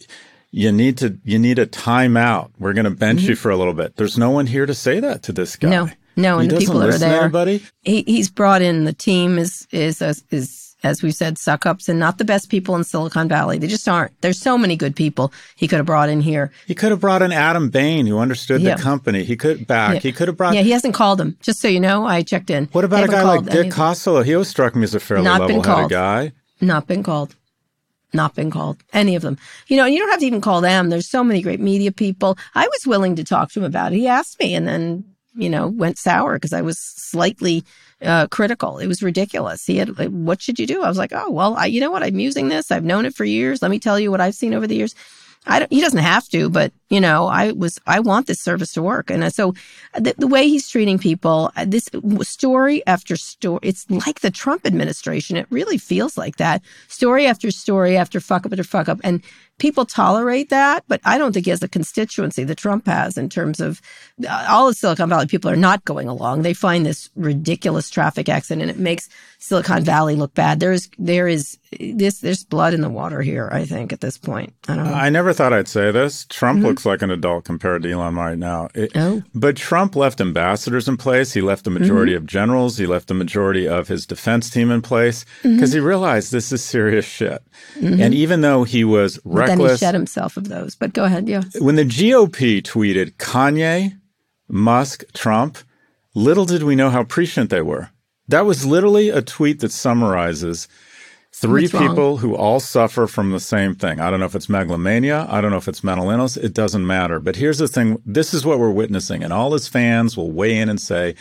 you need to, you need a timeout. We're going to bench you mm-hmm. for a little bit. There's no one here to say that to this guy. No, no, He and the people are there. anybody? He, he's brought in the team is is is, is as we said suck ups and not the best people in Silicon Valley. They just aren't. There's so many good people he could have brought in here. He could have brought in Adam Bain, who understood Yeah. the company. He could back. Yeah. He could have brought. Yeah, he hasn't called him. Just so you know, I checked in. what about They a guy like Dick. Costolo? He always struck me as a fairly level-headed guy. Not been called. Not been called. Any of them. You know, and you don't have to even call them. There's so many great media people. I was willing to talk to him about it. He asked me and then, you know, went sour because I was slightly uh, critical. It was ridiculous. He had, like, what should you do? I was like, oh, well, I, you know what? I'm using this. I've known it for years. Let me tell you what I've seen over the years. He doesn't have to, but you know, I was, I want this service to work. And uh, so the, the way he's treating people, uh, this story after story, it's like the Trump administration. It really feels like that story after story after fuck up after fuck up. And people tolerate that, but I don't think he has the constituency that Trump has in terms of uh, all of Silicon Valley people are not going along. They find this ridiculous traffic accident and it makes Silicon Valley look bad. There's there is this there's blood in the water here, I think, at this point. I don't know. I never thought I'd say this. Trump mm-hmm. looks like an adult compared to Elon right now. It, oh. But Trump left ambassadors in place. He left the majority mm-hmm. of generals. He left the majority of his defense team in place because mm-hmm. he realized this is serious shit. Mm-hmm. And even though he was reckless, then he shed himself of those. But go ahead, yeah. When the GOP tweeted Kanye, Musk, Trump, little did we know how prescient they were. That was literally a tweet that summarizes three people who all suffer from the same thing. I don't know if it's megalomania. I don't know if it's mental illness. It doesn't matter. But here's the thing this is what we're witnessing. And all his fans will weigh in and say,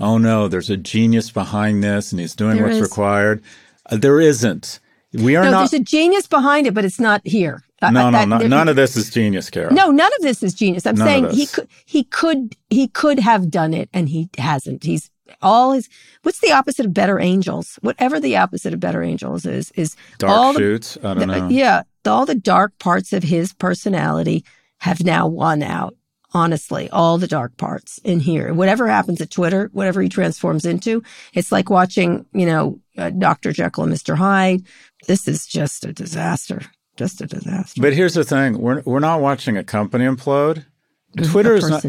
oh no, there's a genius behind this and he's doing there what's is. required. Uh, there isn't. We are no, not. There's a genius behind it, but it's not here. No, no, no none of this is genius, Carol. No, none of this is genius. I'm none saying he could, he could, he could have done it, and he hasn't. He's all his. What's the opposite of better angels? Whatever the opposite of better angels is, is dark all shoots. The, I don't the, know. Yeah, all the dark parts of his personality have now won out. Honestly, all the dark parts in here. Whatever happens at Twitter, whatever he transforms into, it's like watching, you know, uh, Dr. Jekyll and Mr. Hyde. This is just a disaster just a disaster. But here's the thing: we're we're not watching a company implode. Mm-hmm. Twitter is not.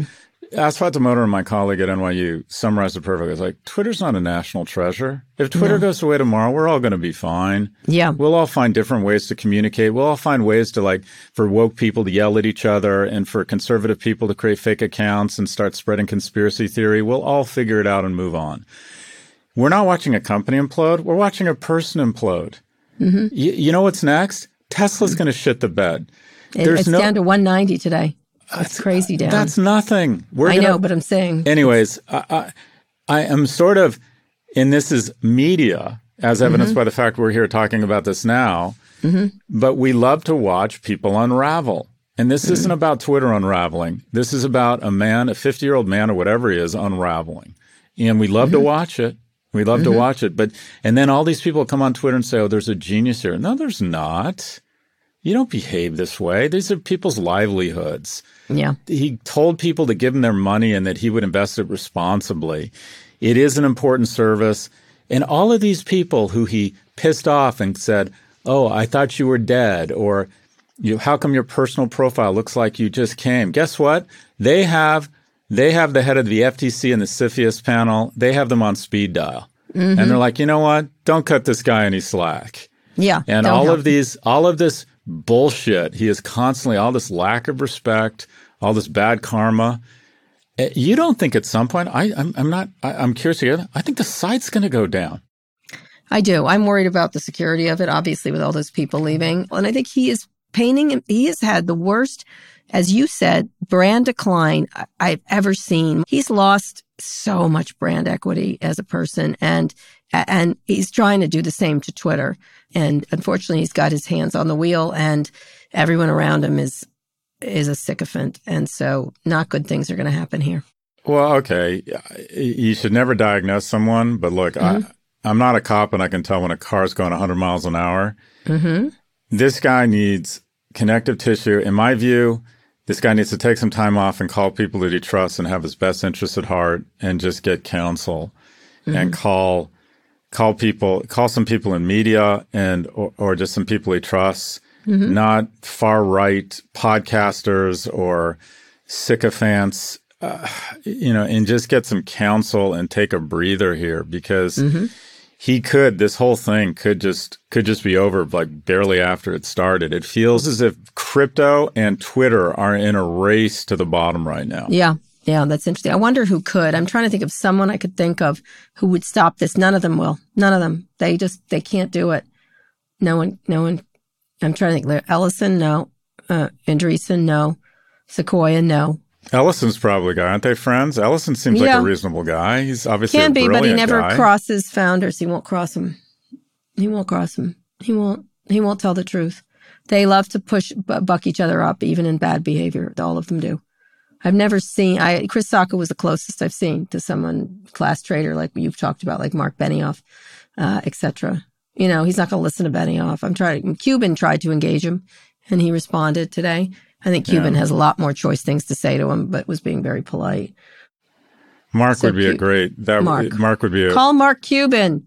Damodaran my colleague at NYU summarized it perfectly. It's like Twitter's not a national treasure. If Twitter no. goes away tomorrow, we're all going to be fine. Yeah, we'll all find different ways to communicate. We'll all find ways to like for woke people to yell at each other, and for conservative people to create fake accounts and start spreading conspiracy theory. We'll all figure it out and move on. We're not watching a company implode. We're watching a person implode. Mm-hmm. Y- you know what's next? Tesla's going to shit the bed. There's it's no, down to 190 today. That's crazy down. That's nothing. We're I gonna, know, but I'm saying. Anyways, I, I, I, am sort of, and this is media, as evidenced mm-hmm. by the fact we're here talking about this now. Mm-hmm. But we love to watch people unravel. And this mm-hmm. isn't about Twitter unraveling. This is about a man, a 50 year old man or whatever he is, unraveling. And we love to mm-hmm. watch it. We love mm-hmm. to watch it. But, and then all these people come on Twitter and say, oh, there's a genius here. No, there's not. You don't behave this way. These are people's livelihoods. Yeah. He told people to give him their money and that he would invest it responsibly. It is an important service. And all of these people who he pissed off and said, Oh, I thought you were dead, or you, how come your personal profile looks like you just came? Guess what? They have they have the head of the FTC and the CFIUS panel. They have them on speed dial. Mm-hmm. And they're like, you know what? Don't cut this guy any slack. Yeah. And all of these, all of this bullshit, he is constantly, all this lack of respect, all this bad karma. Eh, you don't think at some point, I, I'm, I'm not, I, am curious to hear, I think the site's going to go down. I do. I'm worried about the security of it, obviously, with all those people leaving. And I think he is painting, he has had the worst as you said, brand decline I've ever seen. He's lost so much brand equity as a person and and he's trying to do the same to Twitter. And unfortunately, he's got his hands on the wheel and everyone around him is is a sycophant. And so not good things are going to happen here. Well, okay. You should never diagnose someone, but look, mm-hmm. I, I'm not a cop and I can tell when a car's going 100 miles an hour. Mm-hmm. This guy needs connective tissue. In my view, this guy needs to take some time off and call people that he trusts and have his best interests at heart and just get counsel mm-hmm. and call call people call some people in media and or, or just some people he trusts mm-hmm. not far right podcasters or sycophants uh, you know and just get some counsel and take a breather here because mm-hmm he could this whole thing could just could just be over like barely after it started. It feels as if crypto and twitter are in a race to the bottom right now. Yeah. Yeah that's interesting. I wonder who could. I'm trying to think of someone i could think of who would stop this. None of them will. None of them. They just they can't do it. No one no one i'm trying to think. Ellison no. Uh andreessen no. Sequoia no Ellison's probably a guy, aren't they friends? Ellison seems yeah. like a reasonable guy. He's obviously can be, but he never guy. crosses founders. He won't cross them. He won't cross them. He won't. He won't tell the truth. They love to push buck each other up, even in bad behavior. All of them do. I've never seen. I Chris Sacca was the closest I've seen to someone class trader like you've talked about, like Mark Benioff, uh, etc. You know, he's not going to listen to Benioff. I'm trying. Cuban tried to engage him and he responded today. I think Cuban yeah. has a lot more choice things to say to him, but was being very polite. Mark so would be a great that Mark. Mark would be a call Mark Cuban.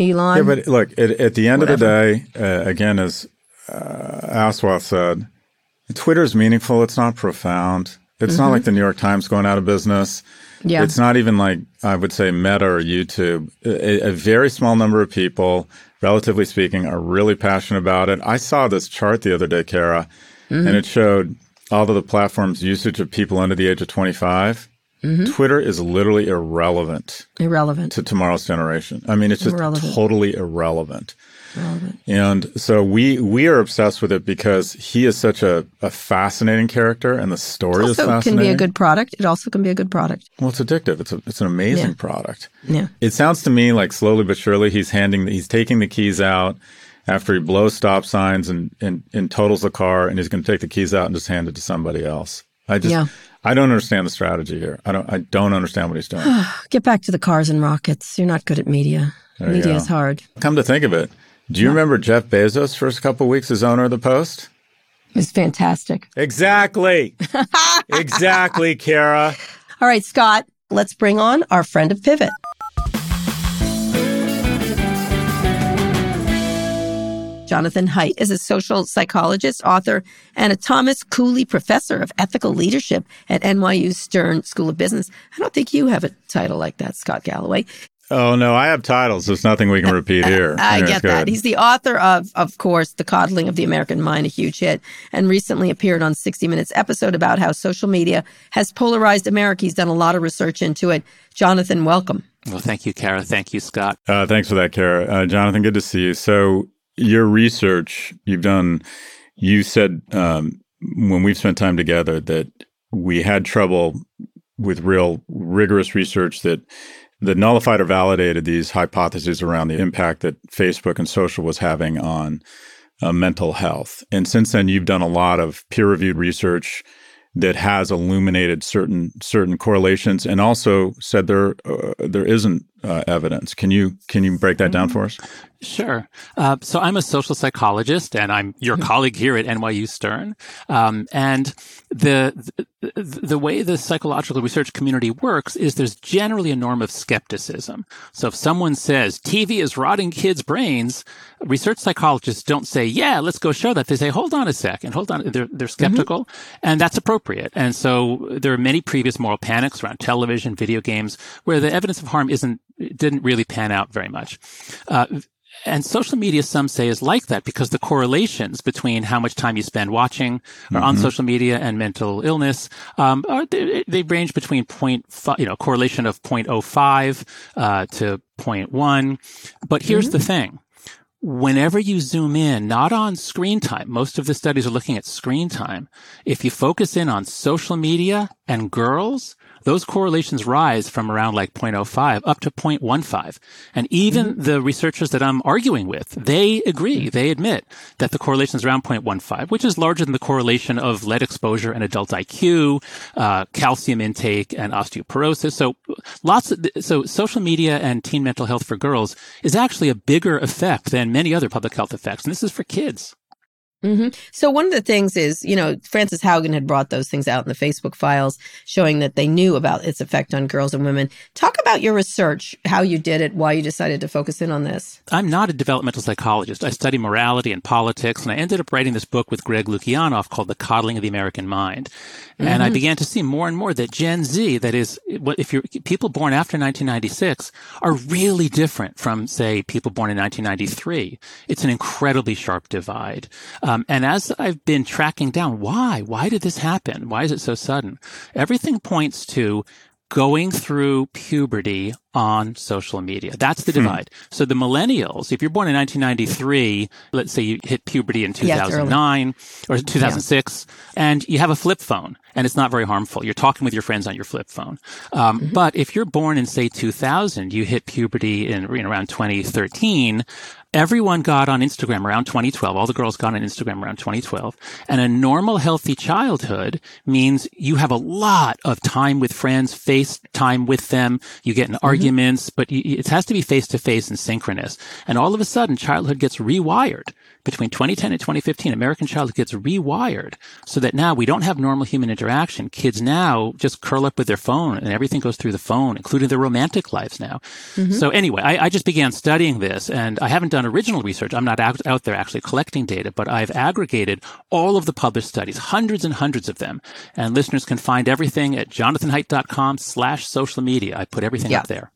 Elon. Yeah, but look, at, at the end Whatever. of the day, uh, again, as uh, Aswath said, Twitter is meaningful. It's not profound. It's mm-hmm. not like the New York Times going out of business. Yeah. It's not even like I would say Meta or YouTube. A, a, very small number of people, relatively speaking, are really passionate about it. I saw this chart the other day, Kara, mm-hmm. and it showed all of the platforms' usage of people under the age of 25. Mm-hmm. Twitter is literally irrelevant. Irrelevant. To tomorrow's generation. I mean, it's just irrelevant. totally irrelevant. Relevant. And so we we are obsessed with it because he is such a, a fascinating character and the story is fascinating. can be a good product. It also can be a good product. Well, it's addictive. It's a, it's an amazing yeah. product. Yeah. It sounds to me like slowly but surely he's handing he's taking the keys out after he blows stop signs and, and, and totals the car and he's going to take the keys out and just hand it to somebody else. I just yeah. I don't understand the strategy here. I don't I don't understand what he's doing. Get back to the cars and rockets. You're not good at media. There media is hard. Come to think of it, do you remember Jeff Bezos' first couple weeks as owner of the Post? It was fantastic. Exactly. exactly, Kara. All right, Scott, let's bring on our friend of Pivot. Jonathan Haidt is a social psychologist, author, and a Thomas Cooley Professor of Ethical Leadership at NYU Stern School of Business. I don't think you have a title like that, Scott Galloway. Oh no, I have titles. There's nothing we can repeat here. I get that. He's the author of, of course, The Coddling of the American Mind, a huge hit, and recently appeared on 60 Minutes episode about how social media has polarized America. He's done a lot of research into it. Jonathan, welcome. Well, thank you, Kara. Thank you, Scott. Uh, thanks for that, Kara. Uh, Jonathan, good to see you. So, your research you've done, you said um, when we've spent time together that we had trouble with real rigorous research that that nullified or validated these hypotheses around the impact that Facebook and social was having on uh, mental health. And since then, you've done a lot of peer-reviewed research that has illuminated certain certain correlations, and also said there uh, there isn't uh, evidence. Can you can you break that down for us? Sure. Uh, so I'm a social psychologist, and I'm your mm-hmm. colleague here at NYU Stern. Um, and the, the, the way the psychological research community works is there's generally a norm of skepticism. So if someone says TV is rotting kids' brains, research psychologists don't say, "Yeah, let's go show that." They say, "Hold on a second, hold on." They're they're skeptical, mm-hmm. and that's appropriate. And so there are many previous moral panics around television, video games, where the evidence of harm isn't didn't really pan out very much. Uh, and social media, some say, is like that because the correlations between how much time you spend watching or mm-hmm. on social media and mental illness, um, are, they, they, range between point, five, you know, correlation of 0.05 uh, to 0.1. But here's mm-hmm. the thing. Whenever you zoom in, not on screen time, most of the studies are looking at screen time. If you focus in on social media and girls, those correlations rise from around like 0.05 up to 0.15. And even mm-hmm. the researchers that I'm arguing with, they agree, they admit that the correlation is around 0.15, which is larger than the correlation of lead exposure and adult IQ, uh, calcium intake and osteoporosis. So lots of, so social media and teen mental health for girls is actually a bigger effect than many other public health effects. And this is for kids. Mm-hmm. So one of the things is, you know, Frances Haugen had brought those things out in the Facebook files showing that they knew about its effect on girls and women. Talk about your research, how you did it, why you decided to focus in on this. I'm not a developmental psychologist. I study morality and politics, and I ended up writing this book with Greg Lukianoff called The Coddling of the American Mind. Mm-hmm. And I mm-hmm. began to see more and more that Gen Z, that is, if you're people born after 1996, are really different from, say, people born in 1993. It's an incredibly sharp divide. Um, and as I've been tracking down, why? Why did this happen? Why is it so sudden? Everything points to going through puberty on social media. That's the hmm. divide. Hmm. So the millennials, if you're born in 1993, let's say you hit puberty in 2009 yeah, or 2006, yeah. and you have a flip phone and it's not very harmful. You're talking with your friends on your flip phone. Um, mm-hmm. But if you're born in say 2000, you hit puberty in, in around 2013, Everyone got on Instagram around 2012. All the girls got on Instagram around 2012. And a normal, healthy childhood means you have a lot of time with friends, face time with them. You get in mm-hmm. arguments, but it has to be face to face and synchronous. And all of a sudden, childhood gets rewired between 2010 and 2015, American childhood gets rewired so that now we don't have normal human interaction. Kids now just curl up with their phone and everything goes through the phone, including their romantic lives now. Mm-hmm. So anyway, I, I, just began studying this and I haven't done original research. I'm not out, out there actually collecting data, but I've aggregated all of the published studies, hundreds and hundreds of them. And listeners can find everything at jonathanhaidt.com slash social media. I put everything yeah. up there.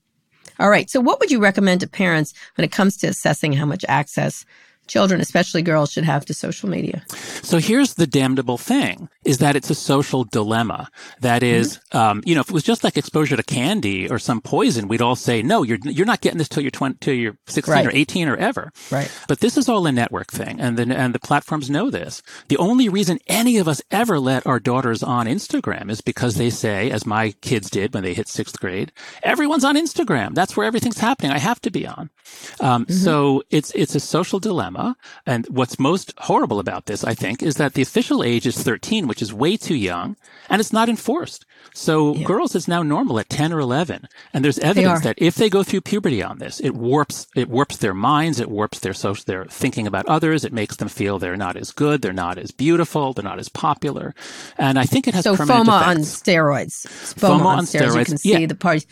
All right. So what would you recommend to parents when it comes to assessing how much access children, especially girls, should have to social media. So here's the damnable thing is that it's a social dilemma. That is, mm-hmm. um, you know, if it was just like exposure to candy or some poison, we'd all say, no, you're, you're not getting this till you're 20, till you're 16 right. or 18 or ever. Right. But this is all a network thing. And the, and the platforms know this. The only reason any of us ever let our daughters on Instagram is because they say, as my kids did when they hit sixth grade, everyone's on Instagram. That's where everything's happening. I have to be on. Um, mm-hmm. so it's, it's a social dilemma. And what's most horrible about this, I think, is that the official age is 13, which is way too young, and it's not enforced. So yeah. girls is now normal at 10 or 11. And there's evidence that if they go through puberty on this, it warps, it warps their minds, it warps their social, their thinking about others, it makes them feel they're not as good, they're not as beautiful, they're not as popular. And I think it has so permanent FOMO effects. on steroids. FOMO, FOMO on steroids. steroids. You can see yeah. the parties.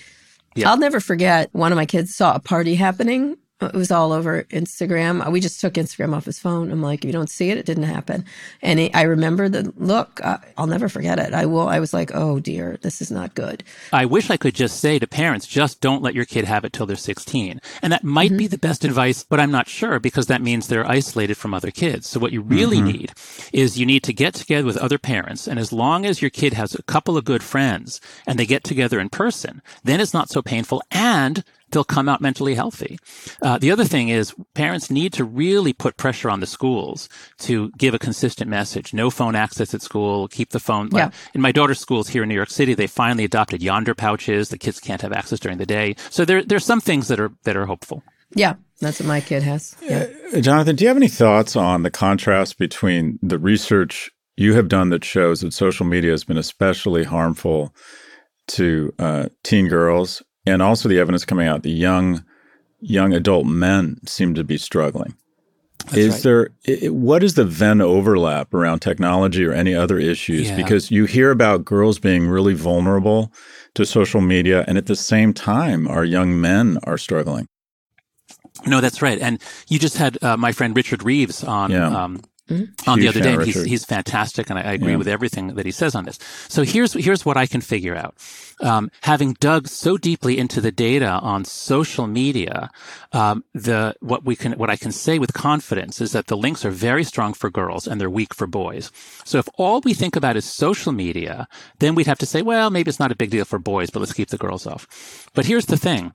Yeah. I'll never forget one of my kids saw a party happening it was all over Instagram. We just took Instagram off his phone. I'm like, if you don't see it, it didn't happen. And it, I remember the look. Uh, I'll never forget it. I will. I was like, oh dear, this is not good. I wish I could just say to parents, just don't let your kid have it till they're 16. And that might mm-hmm. be the best advice, but I'm not sure because that means they're isolated from other kids. So what you really mm-hmm. need is you need to get together with other parents. And as long as your kid has a couple of good friends and they get together in person, then it's not so painful. And they'll come out mentally healthy. Uh, the other thing is parents need to really put pressure on the schools to give a consistent message. No phone access at school. Keep the phone. Yeah. Like in my daughter's schools here in New York City, they finally adopted Yondr pouches. The kids can't have access during the day. So there, there's some things that are that are hopeful. Yeah, that's what my kid has. Yeah. Uh, Jonathan, do you have any thoughts on the contrast between the research you have done that shows that social media has been especially harmful to uh, teen girls and also the evidence coming out the young young adult men seem to be struggling. That's is right. there it, what is the Venn overlap around technology or any other issues? Yeah. Because you hear about girls being really vulnerable to social media, and at the same time, our young men are struggling. No, that's right. And you just had uh, my friend Richard Reeves on yeah. um, Mm-hmm. on the other day. He's, he's fantastic, and I, I agree yeah. with everything that he says on this. So here's here's what I can figure out. Um, having dug so deeply into the data on social media, um, the what we can what I can say with confidence is that the links are very strong for girls and they're weak for boys. So if all we think about is social media, then we'd have to say, well, maybe it's not a big deal for boys, but let's keep the girls off. But here's the thing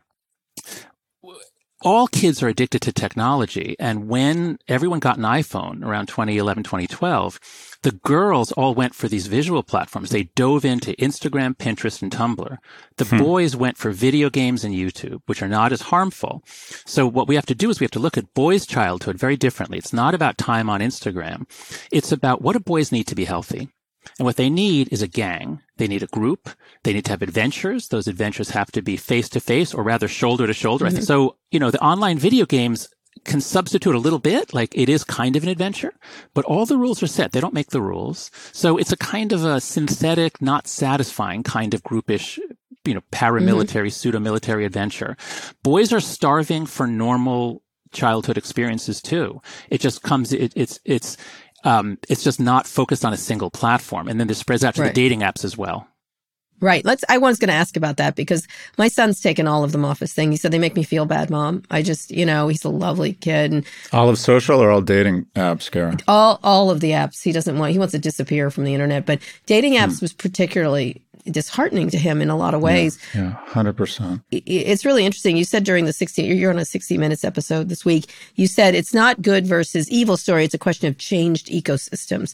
all kids are addicted to technology. And when everyone got an iPhone around 2011, 2012, the girls all went for these visual platforms. They dove into Instagram, Pinterest, and Tumblr. The hmm. boys went for video games and YouTube, which are not as harmful. So what we have to do is we have to look at boys' childhood very differently. It's not about time on Instagram. It's about what do boys need to be healthy? And what they need is a gang. They need a group. They need to have adventures. Those adventures have to be face to face or rather shoulder to shoulder. So, you know, the online video games can substitute a little bit, like it is kind of an adventure, but all the rules are set. They don't make the rules. So it's a kind of a synthetic, not satisfying kind of groupish, you know, paramilitary, mm-hmm. pseudo military adventure. Boys are starving for normal childhood experiences too. It just comes, it, it's, it's, um, it's just not focused on a single platform. And then this spreads out to right. the dating apps as well. Right. Let's, I was going to ask about that because my son's taken all of them off his thing. He said they make me feel bad, mom. I just, you know, he's a lovely kid. And all of social or all dating apps, Karen? All, all of the apps. He doesn't want, he wants to disappear from the internet, but dating apps hmm. was particularly disheartening to him in a lot of ways. Yeah, hundred yeah, percent. It's really interesting. You said during the sixty, you're on a sixty minutes episode this week. You said it's not good versus evil story. It's a question of changed ecosystems.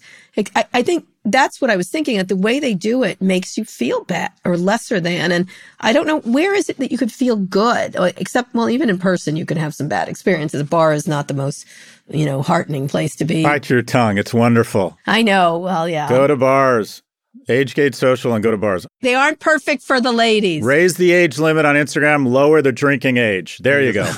I, I think that's what I was thinking. That the way they do it makes you feel bad or lesser than. And I don't know where is it that you could feel good, except well, even in person, you can have some bad experiences. A bar is not the most you know heartening place to be. Bite your tongue. It's wonderful. I know. Well, yeah. Go to bars. Age gate social and go to bars. They aren't perfect for the ladies. Raise the age limit on Instagram, lower the drinking age. There you go.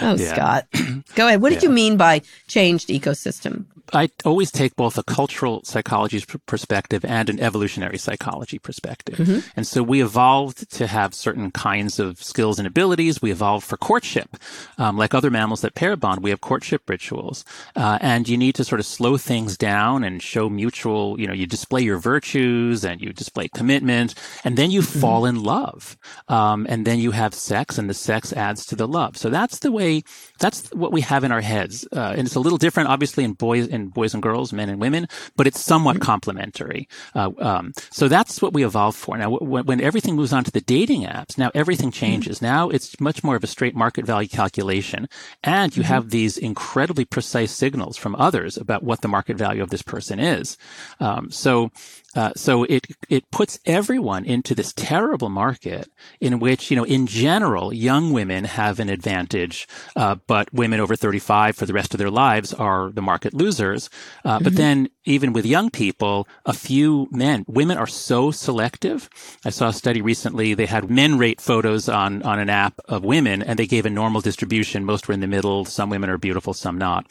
Oh, Yeah. Scott. Go ahead. What did you mean by changed ecosystem? I always take both a cultural psychology perspective and an evolutionary psychology perspective. And so we evolved to have certain kinds of skills and abilities. We evolved for courtship. Um, like other mammals that pair bond, we have courtship rituals. Uh, and you need to sort of slow things down and show mutual, you know, you display your virtues and you display commitment and then you fall in love. Um, and then you have sex and the sex adds to the love. So that's the way, that's what we have in our heads. Uh, and it's a little different, obviously, in boys, in boys and girls, men and women, but it's somewhat complementary. Uh, um, so that's what we evolved for. Now, w- when everything moves on to the dating apps, now everything changes. Now it's much more of a straight market value calculation. And you have these incredibly precise signals from others about what the market value of this person is. Um, so, uh, so it it puts everyone into this terrible market in which you know in general young women have an advantage, uh, but women over 35 for the rest of their lives are the market losers. Uh, But then even with young people, a few men, women are so selective. I saw a study recently. They had men rate photos on on an app of women, and they gave a normal distribution. Most were in the middle. Some women are beautiful, some not.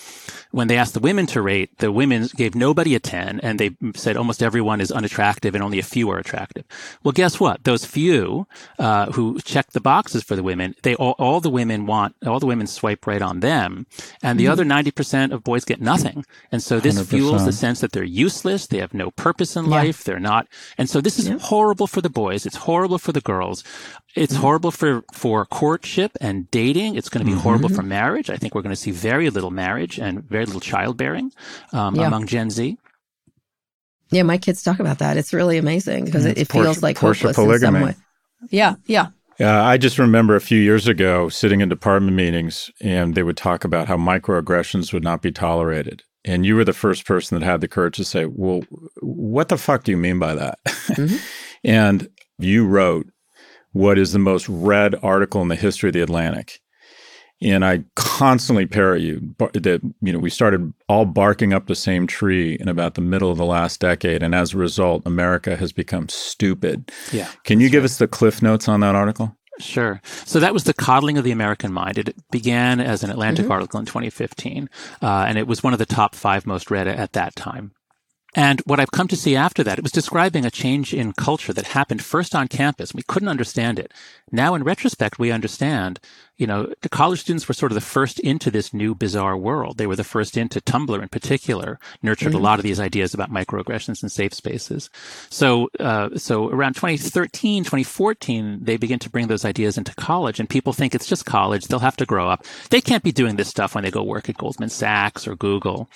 When they asked the women to rate, the women gave nobody a 10, and they said almost everyone is unattractive and only a few are attractive. Well, guess what? Those few uh, who check the boxes for the women, they all, all the women want, all the women swipe right on them, and the other 90% of boys get nothing. And so this fuels the sense that they're useless, they have no purpose in life, they're not. And so this is horrible for the boys, it's horrible for the girls. It's horrible for, for courtship and dating. It's going to be horrible for marriage. I think we're going to see very little marriage and very little childbearing um, Yeah. among Gen Z. Yeah, my kids talk about that. It's really amazing because it, it Porsche- feels like Porsche hopeless in some way. Yeah, yeah. Yeah, I just remember a few years ago sitting in department meetings and they would talk about how microaggressions would not be tolerated. And you were the first person that had the courage to say, Well, what the fuck do you mean by that? Mm-hmm. and you wrote what is the most read article in the history of the Atlantic. And I constantly parrot you that, you know, we started all barking up the same tree in about the middle of the last decade. And as a result, America has become stupid. Yeah. Can you give us the cliff notes on that article? Sure. So that was the coddling of the American mind. It began as an Atlantic article in 2015, uh, and it was one of the top five most read at that time. And what I've come to see after that, it was describing a change in culture that happened first on campus. We couldn't understand it. Now, in retrospect, we understand, you know, the college students were sort of the first into this new bizarre world. They were the first into Tumblr in particular, nurtured a lot of these ideas about microaggressions and safe spaces. So, uh, so around 2013, 2014, they begin to bring those ideas into college and people think it's just college. They'll have to grow up. They can't be doing this stuff when they go work at Goldman Sachs or Google.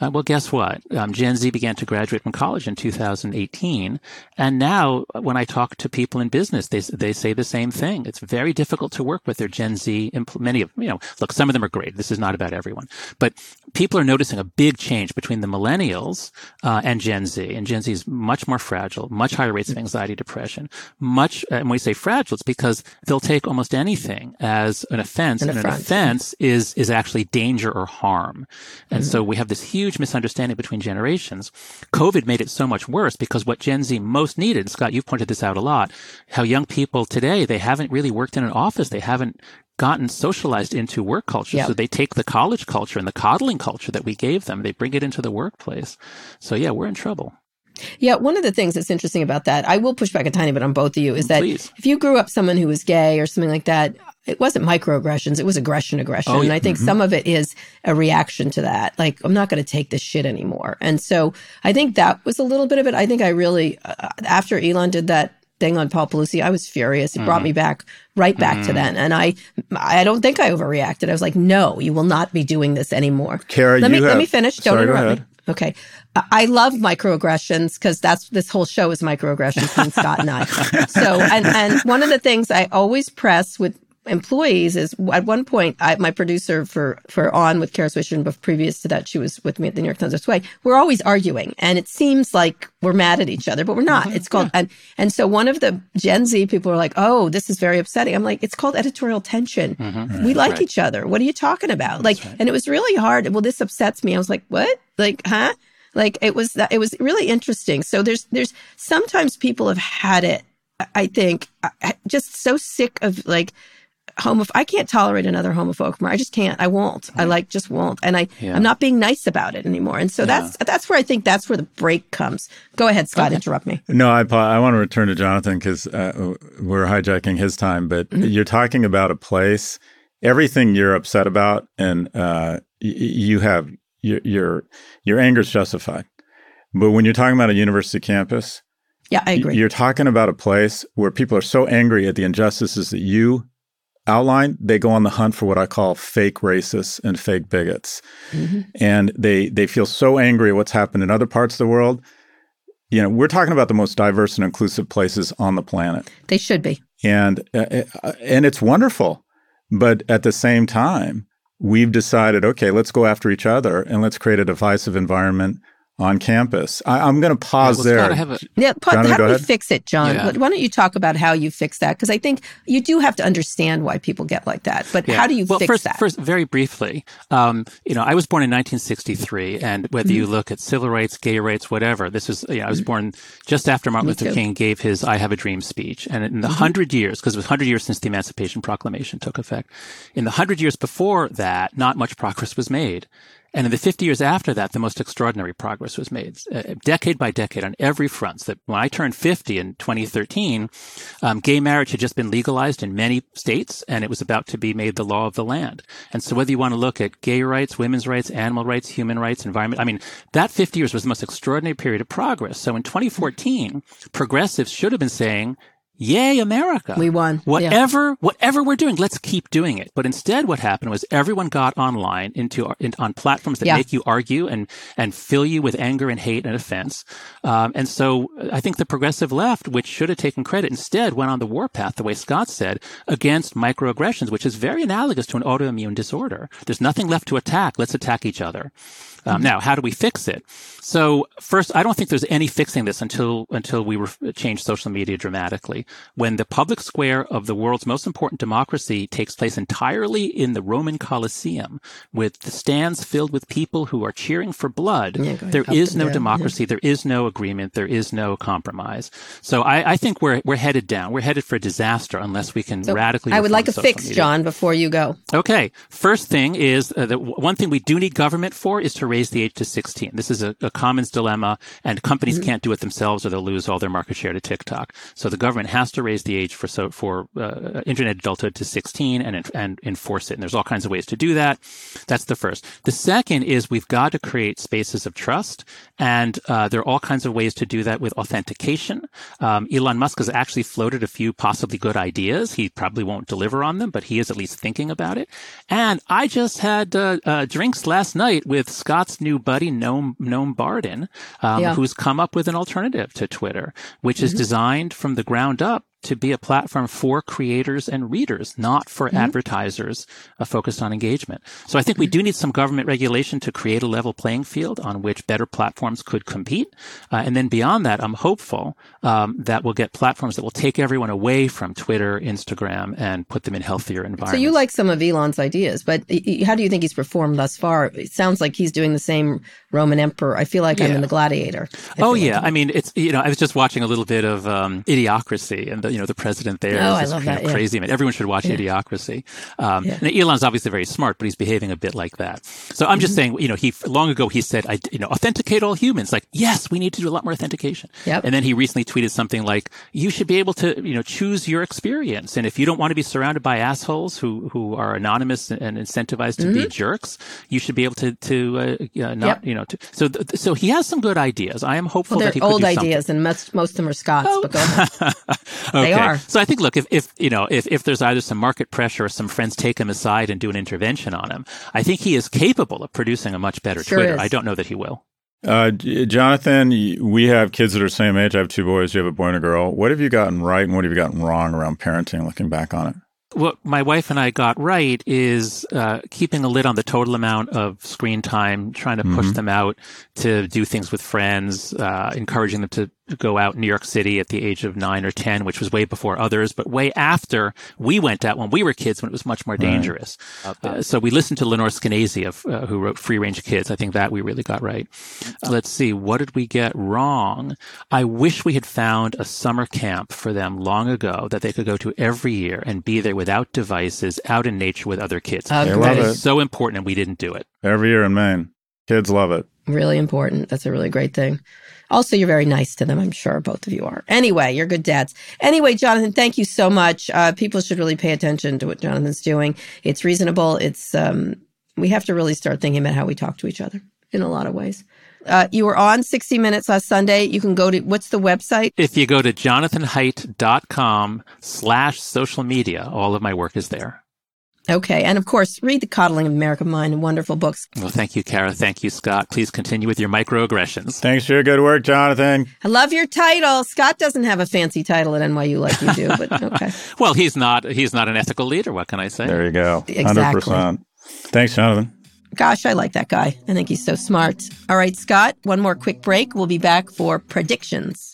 Uh, well, guess what? Um, Gen Z began to graduate from college in 2018. And now when I talk to people in business, they, they say the same thing. It's very difficult to work with their Gen Z. Many of, you know, look, some of them are great. This is not about everyone, but people are noticing a big change between the millennials uh, and Gen Z. And Gen Z is much more fragile, much higher rates of anxiety, depression, much, and when we say fragile, it's because they'll take almost anything as an offense An and an offense is, is actually danger or harm. And so we have this huge misunderstanding between generations. COVID made it so much worse because what Gen Z most needed, Scott, you've pointed this out a lot, how young people today, they haven't really worked in an office. They haven't gotten socialized into work culture. Yeah. So they take the college culture and the coddling culture that we gave them, they bring it into the workplace. So yeah, we're in trouble. Yeah, one of the things that's interesting about that, I will push back a tiny bit on both of you, is that Please. if you grew up someone who was gay or something like that, it wasn't microaggressions, it was aggression, aggression. Oh, And. I think some of it is a reaction to that. Like, I'm not going to take this shit anymore. And so I think that was a little bit of it. I think I really, uh, after Elon did that thing on Paul Pelosi, I was furious. It brought mm-hmm. me back, right back to mm-hmm. then. And I, I don't think I overreacted. I was like, no, you will not be doing this anymore. Kara, let you me let me finish. Don't Sorry, go interrupt ahead. me. Okay. I- I love microaggressions because that's this whole show is microaggressions between Scott and I. So, and, and one of the things I always press with employees is at one point, I, my producer for, for On with Kara Swisher, but previous to that, she was with me at the New York Times This Way. We're always arguing and it seems like we're mad at each other, but we're not. Mm-hmm. It's called, and, and so one of the Gen Z people are like, oh, this is very upsetting. I'm like, it's called editorial tension. Mm-hmm. We like each other. What are you talking about? like, and it was really hard. Well, this upsets me. I was like, what? Like, huh? Like it was that it was really interesting. So there's there's sometimes people have had it. I think I- I- just so sick of like homoph I can't tolerate another homophobic remark. I just can't. I won't. I like just won't. And I Yeah. I'm not being nice about it anymore. And so that's that's where I think that's where the break comes. Go ahead, Scott. Interrupt me. No, I I want to return to Jonathan because uh, we're hijacking his time. But you're talking about a place. Everything you're upset about, and uh, y- y- you have your your your anger is justified. But when you're talking about a university campus, Yeah, I agree. you're talking about a place where people are so angry at the injustices that you outline, they go on the hunt for what I call fake racists and fake bigots. Mm-hmm. And they they feel so angry at what's happened in other parts of the world. You know, we're talking about the most diverse and inclusive places on the planet. they should be. And uh, uh, and it's wonderful. But at the same time, we've decided, okay, let's go after each other and let's create a divisive environment on campus. I, I'm going to pause well, there. Scott, I have a, Yeah, pa- Jonathan, how do we fix it, John? Yeah. Why don't you talk about how you fix that? Because I think you do have to understand why people get like that. But Yeah. how do you well, fix first, that? First, very briefly, um, you know, I was born in 1963, and whether Mm-hmm. you look at civil rights, gay rights, whatever, this is, you know, I was born just after Martin Me Luther too. Mm-hmm. King gave his "I Have a Dream" speech, and in the hundred years, because it was hundred years since the Emancipation Proclamation took effect, in the hundred years before that, not much progress was made. And in the 50 years after that, the most extraordinary progress was made, uh, decade by decade on every front. So that when I turned 50 in 2013, um, gay marriage had just been legalized in many states, and it was about to be made the law of the land. And so whether you want to look at gay rights, women's rights, animal rights, human rights, environment, I mean, that 50 years was the most extraordinary period of progress. So in 2014, progressives should have been saying, Yay, America. We won. Yeah. Whatever, whatever we're doing, let's keep doing it. But instead, what happened was everyone got online into, in, on platforms that Yeah. make you argue and, and fill you with anger and hate and offense. Um, and so I think the progressive left, which should have taken credit, instead went on the warpath, the way Scott said, against microaggressions, which is very analogous to an autoimmune disorder. There's nothing left to attack. Let's attack each other. Um, now, how do we fix it? So first, I don't think there's any fixing this until until we ref- change social media dramatically. When the public square of the world's most important democracy takes place entirely in the Roman Colosseum, with the stands filled with people who are cheering for blood, Yeah, there Up no down, yeah. democracy. There is no agreement. There is no compromise. So I, I think we're we're headed down. We're headed for a disaster unless we can So radically. I would like a fix, media. John, before you go. Okay. First thing is uh, the one thing we do need government for is to raise the age to 16. This is a, a commons dilemma, and companies Mm-hmm. can't do it themselves, or they'll lose all their market share to TikTok. So the government has to raise the age for so for uh, internet adulthood to 16 and and enforce it. And there's all kinds of ways to do that. That's the first. The second is we've got to create spaces of trust, and uh, there are all kinds of ways to do that with authentication. Um, Elon Musk has actually floated a few possibly good ideas. He probably won't deliver on them, but he is at least thinking about it. And I just had uh, uh, drinks last night with Scott's new buddy Noam Noam Bardin, um, Yeah. who's come up with an alternative to Twitter, which is designed from the ground up to be a platform for creators and readers, not for advertisers uh, focused on engagement. So I think we do need some government regulation to create a level playing field on which better platforms could compete. Uh, and then beyond that, I'm hopeful um, that we'll get platforms that will take everyone away from Twitter, Instagram, and put them in healthier environments. So you like some of Elon's ideas, but how do you think he's performed thus far? It sounds like he's doing the same Roman emperor. I feel like I'm in the Gladiator. I Oh yeah, like- I mean it's you know I was just watching a little bit of um, Idiocracy and the you know the president there Oh, is this that, of yeah. crazy man. Everyone should watch Idiocracy. Um, Yeah. and Elon's obviously very smart, but he's behaving a bit like that. So I'm just Mm-hmm. saying you know he long ago he said I you know authenticate all humans. Like yes, we need to do a lot more authentication. Yep. And then he recently tweeted something like you should be able to you know choose your experience, and if you don't want to be surrounded by assholes who who are anonymous and incentivized to be jerks, you should be able to to uh, uh, not Mm-hmm. Yep. you know to, so th- so he has some good ideas. I am hopeful well, that he old do something. ideas, and most most of them are Scott's. But go ahead. okay. are. So I think, look, if, if you know, if, if there's either some market pressure or some friends take him aside and do an intervention on him, I think he is capable of producing a much better Sure Twitter. is. I don't know that he will. Uh, Jonathan, we have kids that are the same age. I have two boys. You have a boy and a girl. What have you gotten right and what have you gotten wrong around parenting looking back on it? What my wife and I got right is uh, keeping a lid on the total amount of screen time, trying to push them out to do things with friends, uh, encouraging them to go out in New York City at the age of nine or 10, which was way before others, but way after we went out when we were kids when it was much more dangerous. Right. Uh, so we listened to Lenore Skenazy, of, uh, who wrote Free Range Kids. I think that we really got right. Let's see. What did we get wrong? I wish we had found a summer camp for them long ago that they could go to every year and be there without devices out in nature with other kids. Uh, that is so important and we didn't do it. Every year in Maine. Kids love it. Really important. That's a really great thing. Also, you're very nice to them. I'm sure both of you are. Anyway, you're good dads. Anyway, Jonathan, thank you so much. Uh, people should really pay attention to what Jonathan's doing. It's reasonable. It's um, we have to really start thinking about how we talk to each other in a lot of ways. Uh, you were on 60 Minutes last Sunday. You can go to, what's the website? If you go to jonathanhaidt.com slash social media, all of my work is there. Okay. And of course, read The Coddling of American Mind, and wonderful books. Well, thank you, Kara. Thank you, Scott. Please continue with your microaggressions. Thanks for your good work, Jonathan. I love your title. Scott doesn't have a fancy title at NYU like you do, but okay. well, he's not he's not an ethical leader. What can I say? There you go. Exactly. 100%. Thanks, Jonathan. Gosh, I like that guy. I think he's so smart. All right, Scott, one more quick break. We'll be back for predictions.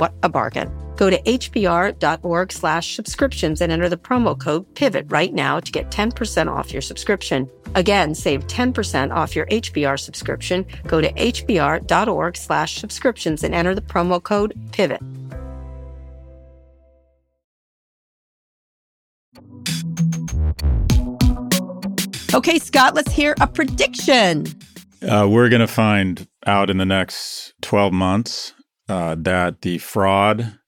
What a bargain. Go to hbr.org slash subscriptions and enter the promo code PIVOT right now to get 10% off your subscription. Again, save 10% off your HBR subscription. Go to hbr.org slash subscriptions and enter the promo code PIVOT. Okay, Scott, let's hear a prediction. Uh, we're going to find out in the next 12 months uh, that the fraud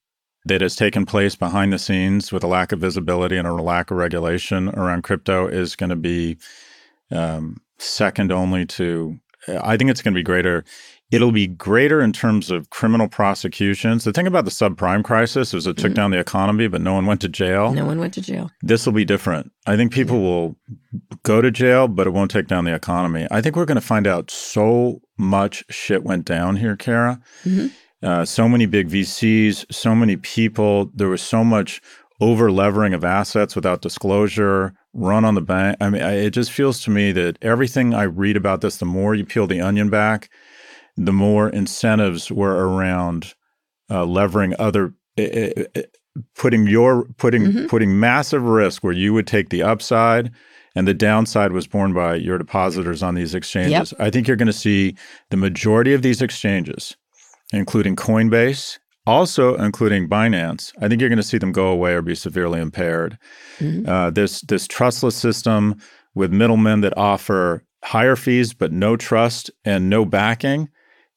that has taken place behind the scenes with a lack of visibility and a lack of regulation around crypto is going to be um, second only to, I think it's going to be greater It'll be greater in terms of criminal prosecutions. The thing about the subprime crisis is it took mm down the economy, but no one went to jail. No one went to jail. This will be different. I think people yeah. will go to jail, but it won't take down the economy. I think we're going to find out so much shit went down here, Kara. Mm-hmm. Uh, so many big VCs, so many people. There was so much over levering of assets without disclosure, run on the bank. I mean, I, it just feels to me that everything I read about this, the more you peel the onion back, the more incentives were around uh, levering other, uh, putting your putting mm-hmm. putting massive risk where you would take the upside and the downside was borne by your depositors on these exchanges. Yep. I think you're going to see the majority of these exchanges, including Coinbase, also including Binance. I think you're going to see them go away or be severely impaired. Mm-hmm. Uh, this this trustless system with middlemen that offer higher fees but no trust and no backing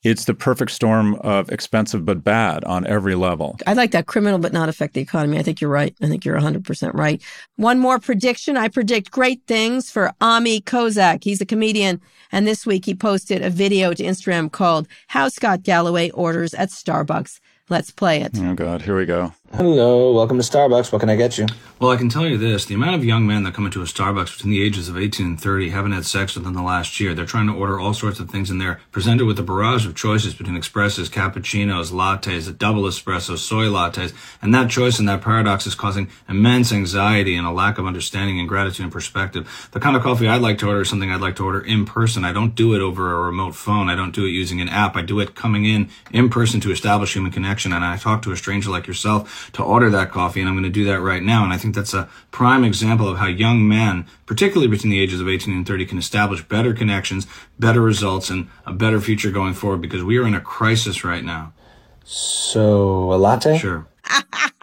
it's the perfect storm of expensive but bad on every level. I like that criminal but not affect the economy. I think you're right. I think you're 100% right. One more prediction. I predict great things for Ami Kozak. He's a comedian. And this week he posted a video to Instagram called How Scott Galloway Orders at Starbucks. Let's play it. Oh, God. Here we go. Hello, welcome to Starbucks. What can I get you? Well, I can tell you this the amount of young men that come into a Starbucks between the ages of 18 and 30 haven't had sex within the last year. They're trying to order all sorts of things, and they're presented with a barrage of choices between expresses, cappuccinos, lattes, a double espresso, soy lattes. And that choice and that paradox is causing immense anxiety and a lack of understanding and gratitude and perspective. The kind of coffee I'd like to order is something I'd like to order in person. I don't do it over a remote phone. I don't do it using an app. I do it coming in in person to establish human connection. And I talk to a stranger like yourself to order that coffee, and I'm going to do that right now. And I think that's a prime example of how young men, particularly between the ages of 18 and 30, can establish better connections, better results, and a better future going forward because we are in a crisis right now. So, a latte? Sure.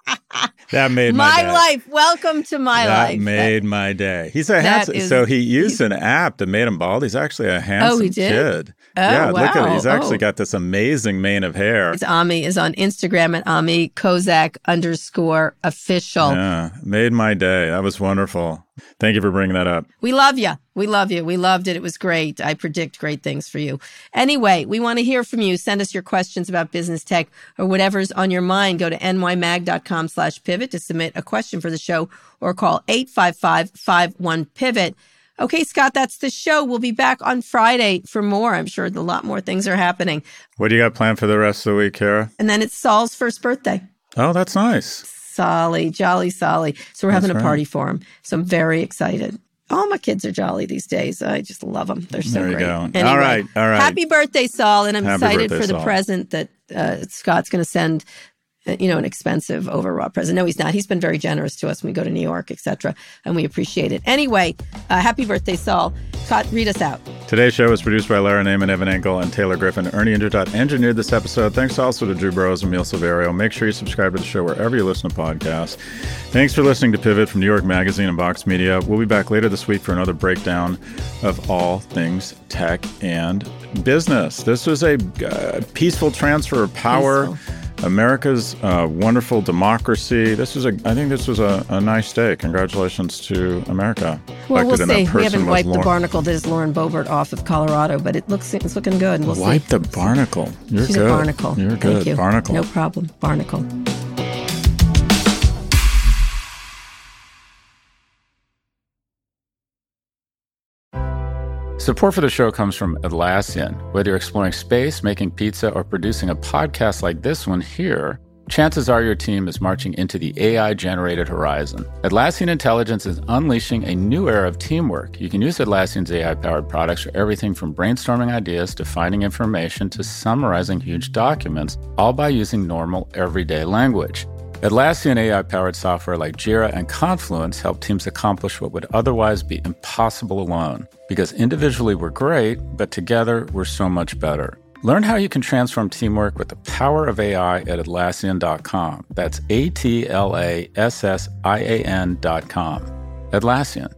That made my, my day. life. Welcome to my that life. made my day. He's a handsome. is- so he used an app that made him bald. He's actually a handsome oh, he did? kid. Oh, yeah, look at it. He's actually Oh. got this amazing mane of hair. It's Ami is on Instagram at Ami Kozak underscore official. Yeah, made my day. That was wonderful. Thank you for bringing that up. We love you. We love you. We loved it. It was great. I predict great things for you. Anyway, we want to hear from you. Send us your questions about business tech or whatever's on your mind. Go to nymag.com slash pivot to submit a question for the show or call 855-51-PIVOT. Okay, Scott, that's the show. We'll be back on Friday for more. I'm sure a lot more things are happening. What do you got planned for the rest of the week, Kara? And then it's Saul's first birthday. Oh, that's nice. Solly, jolly Solly. So we're That's having a right. party for him. So I'm very excited. All my kids are jolly these days. I just love them. They're so There you great. go. Anyway, All right, all right. Happy birthday, Saul! And I'm Happy excited birthday, for the Saul. present that uh, Scott's going to send. Uh, You know, an expensive overwrought present. No, he's not. He's been very generous to us when we go to New York, etc., and we appreciate it. Anyway, uh, happy birthday, Saul! Scott, read us out. Today's show was produced by Lara Naaman, Evan Engel, and Taylor Griffin. Ernie Indradat engineered this episode. Thanks also to Drew Burrows and Emil Silverio. Make sure you subscribe to the show wherever you listen to podcasts. Thanks for listening to Pivot from New York Magazine and Vox Media. We'll be back later this week for another breakdown of all things tech and business. This was a uh, peaceful transfer of power. America's uh, wonderful democracy. This was a. I think this was a, a nice day. Congratulations to America. Well, we'll Elected, and that see. We haven't wiped the Lauren- barnacle that is Lauren Boebert off of Colorado, but it looks it's looking good. and We'll see. Wipe see. the barnacle. You're She's good. a barnacle. You're Thank good. you. Barnacle. No problem. Barnacle. Support for the show comes from Atlassian. Whether you're exploring space, making pizza, or producing a podcast like this one here, chances are your team is marching into the AI generated horizon. Atlassian Intelligence is unleashing a new era of teamwork. You can use Atlassian's AI powered products for everything from brainstorming ideas to finding information to summarizing huge documents, all by using normal, everyday language. Atlassian AI powered software like Jira and Confluence help teams accomplish what would otherwise be impossible alone. Because individually we're great, but together we're so much better. Learn how you can transform teamwork with the power of AI at Atlassian.com. That's A T L A S S I A N.com. Atlassian.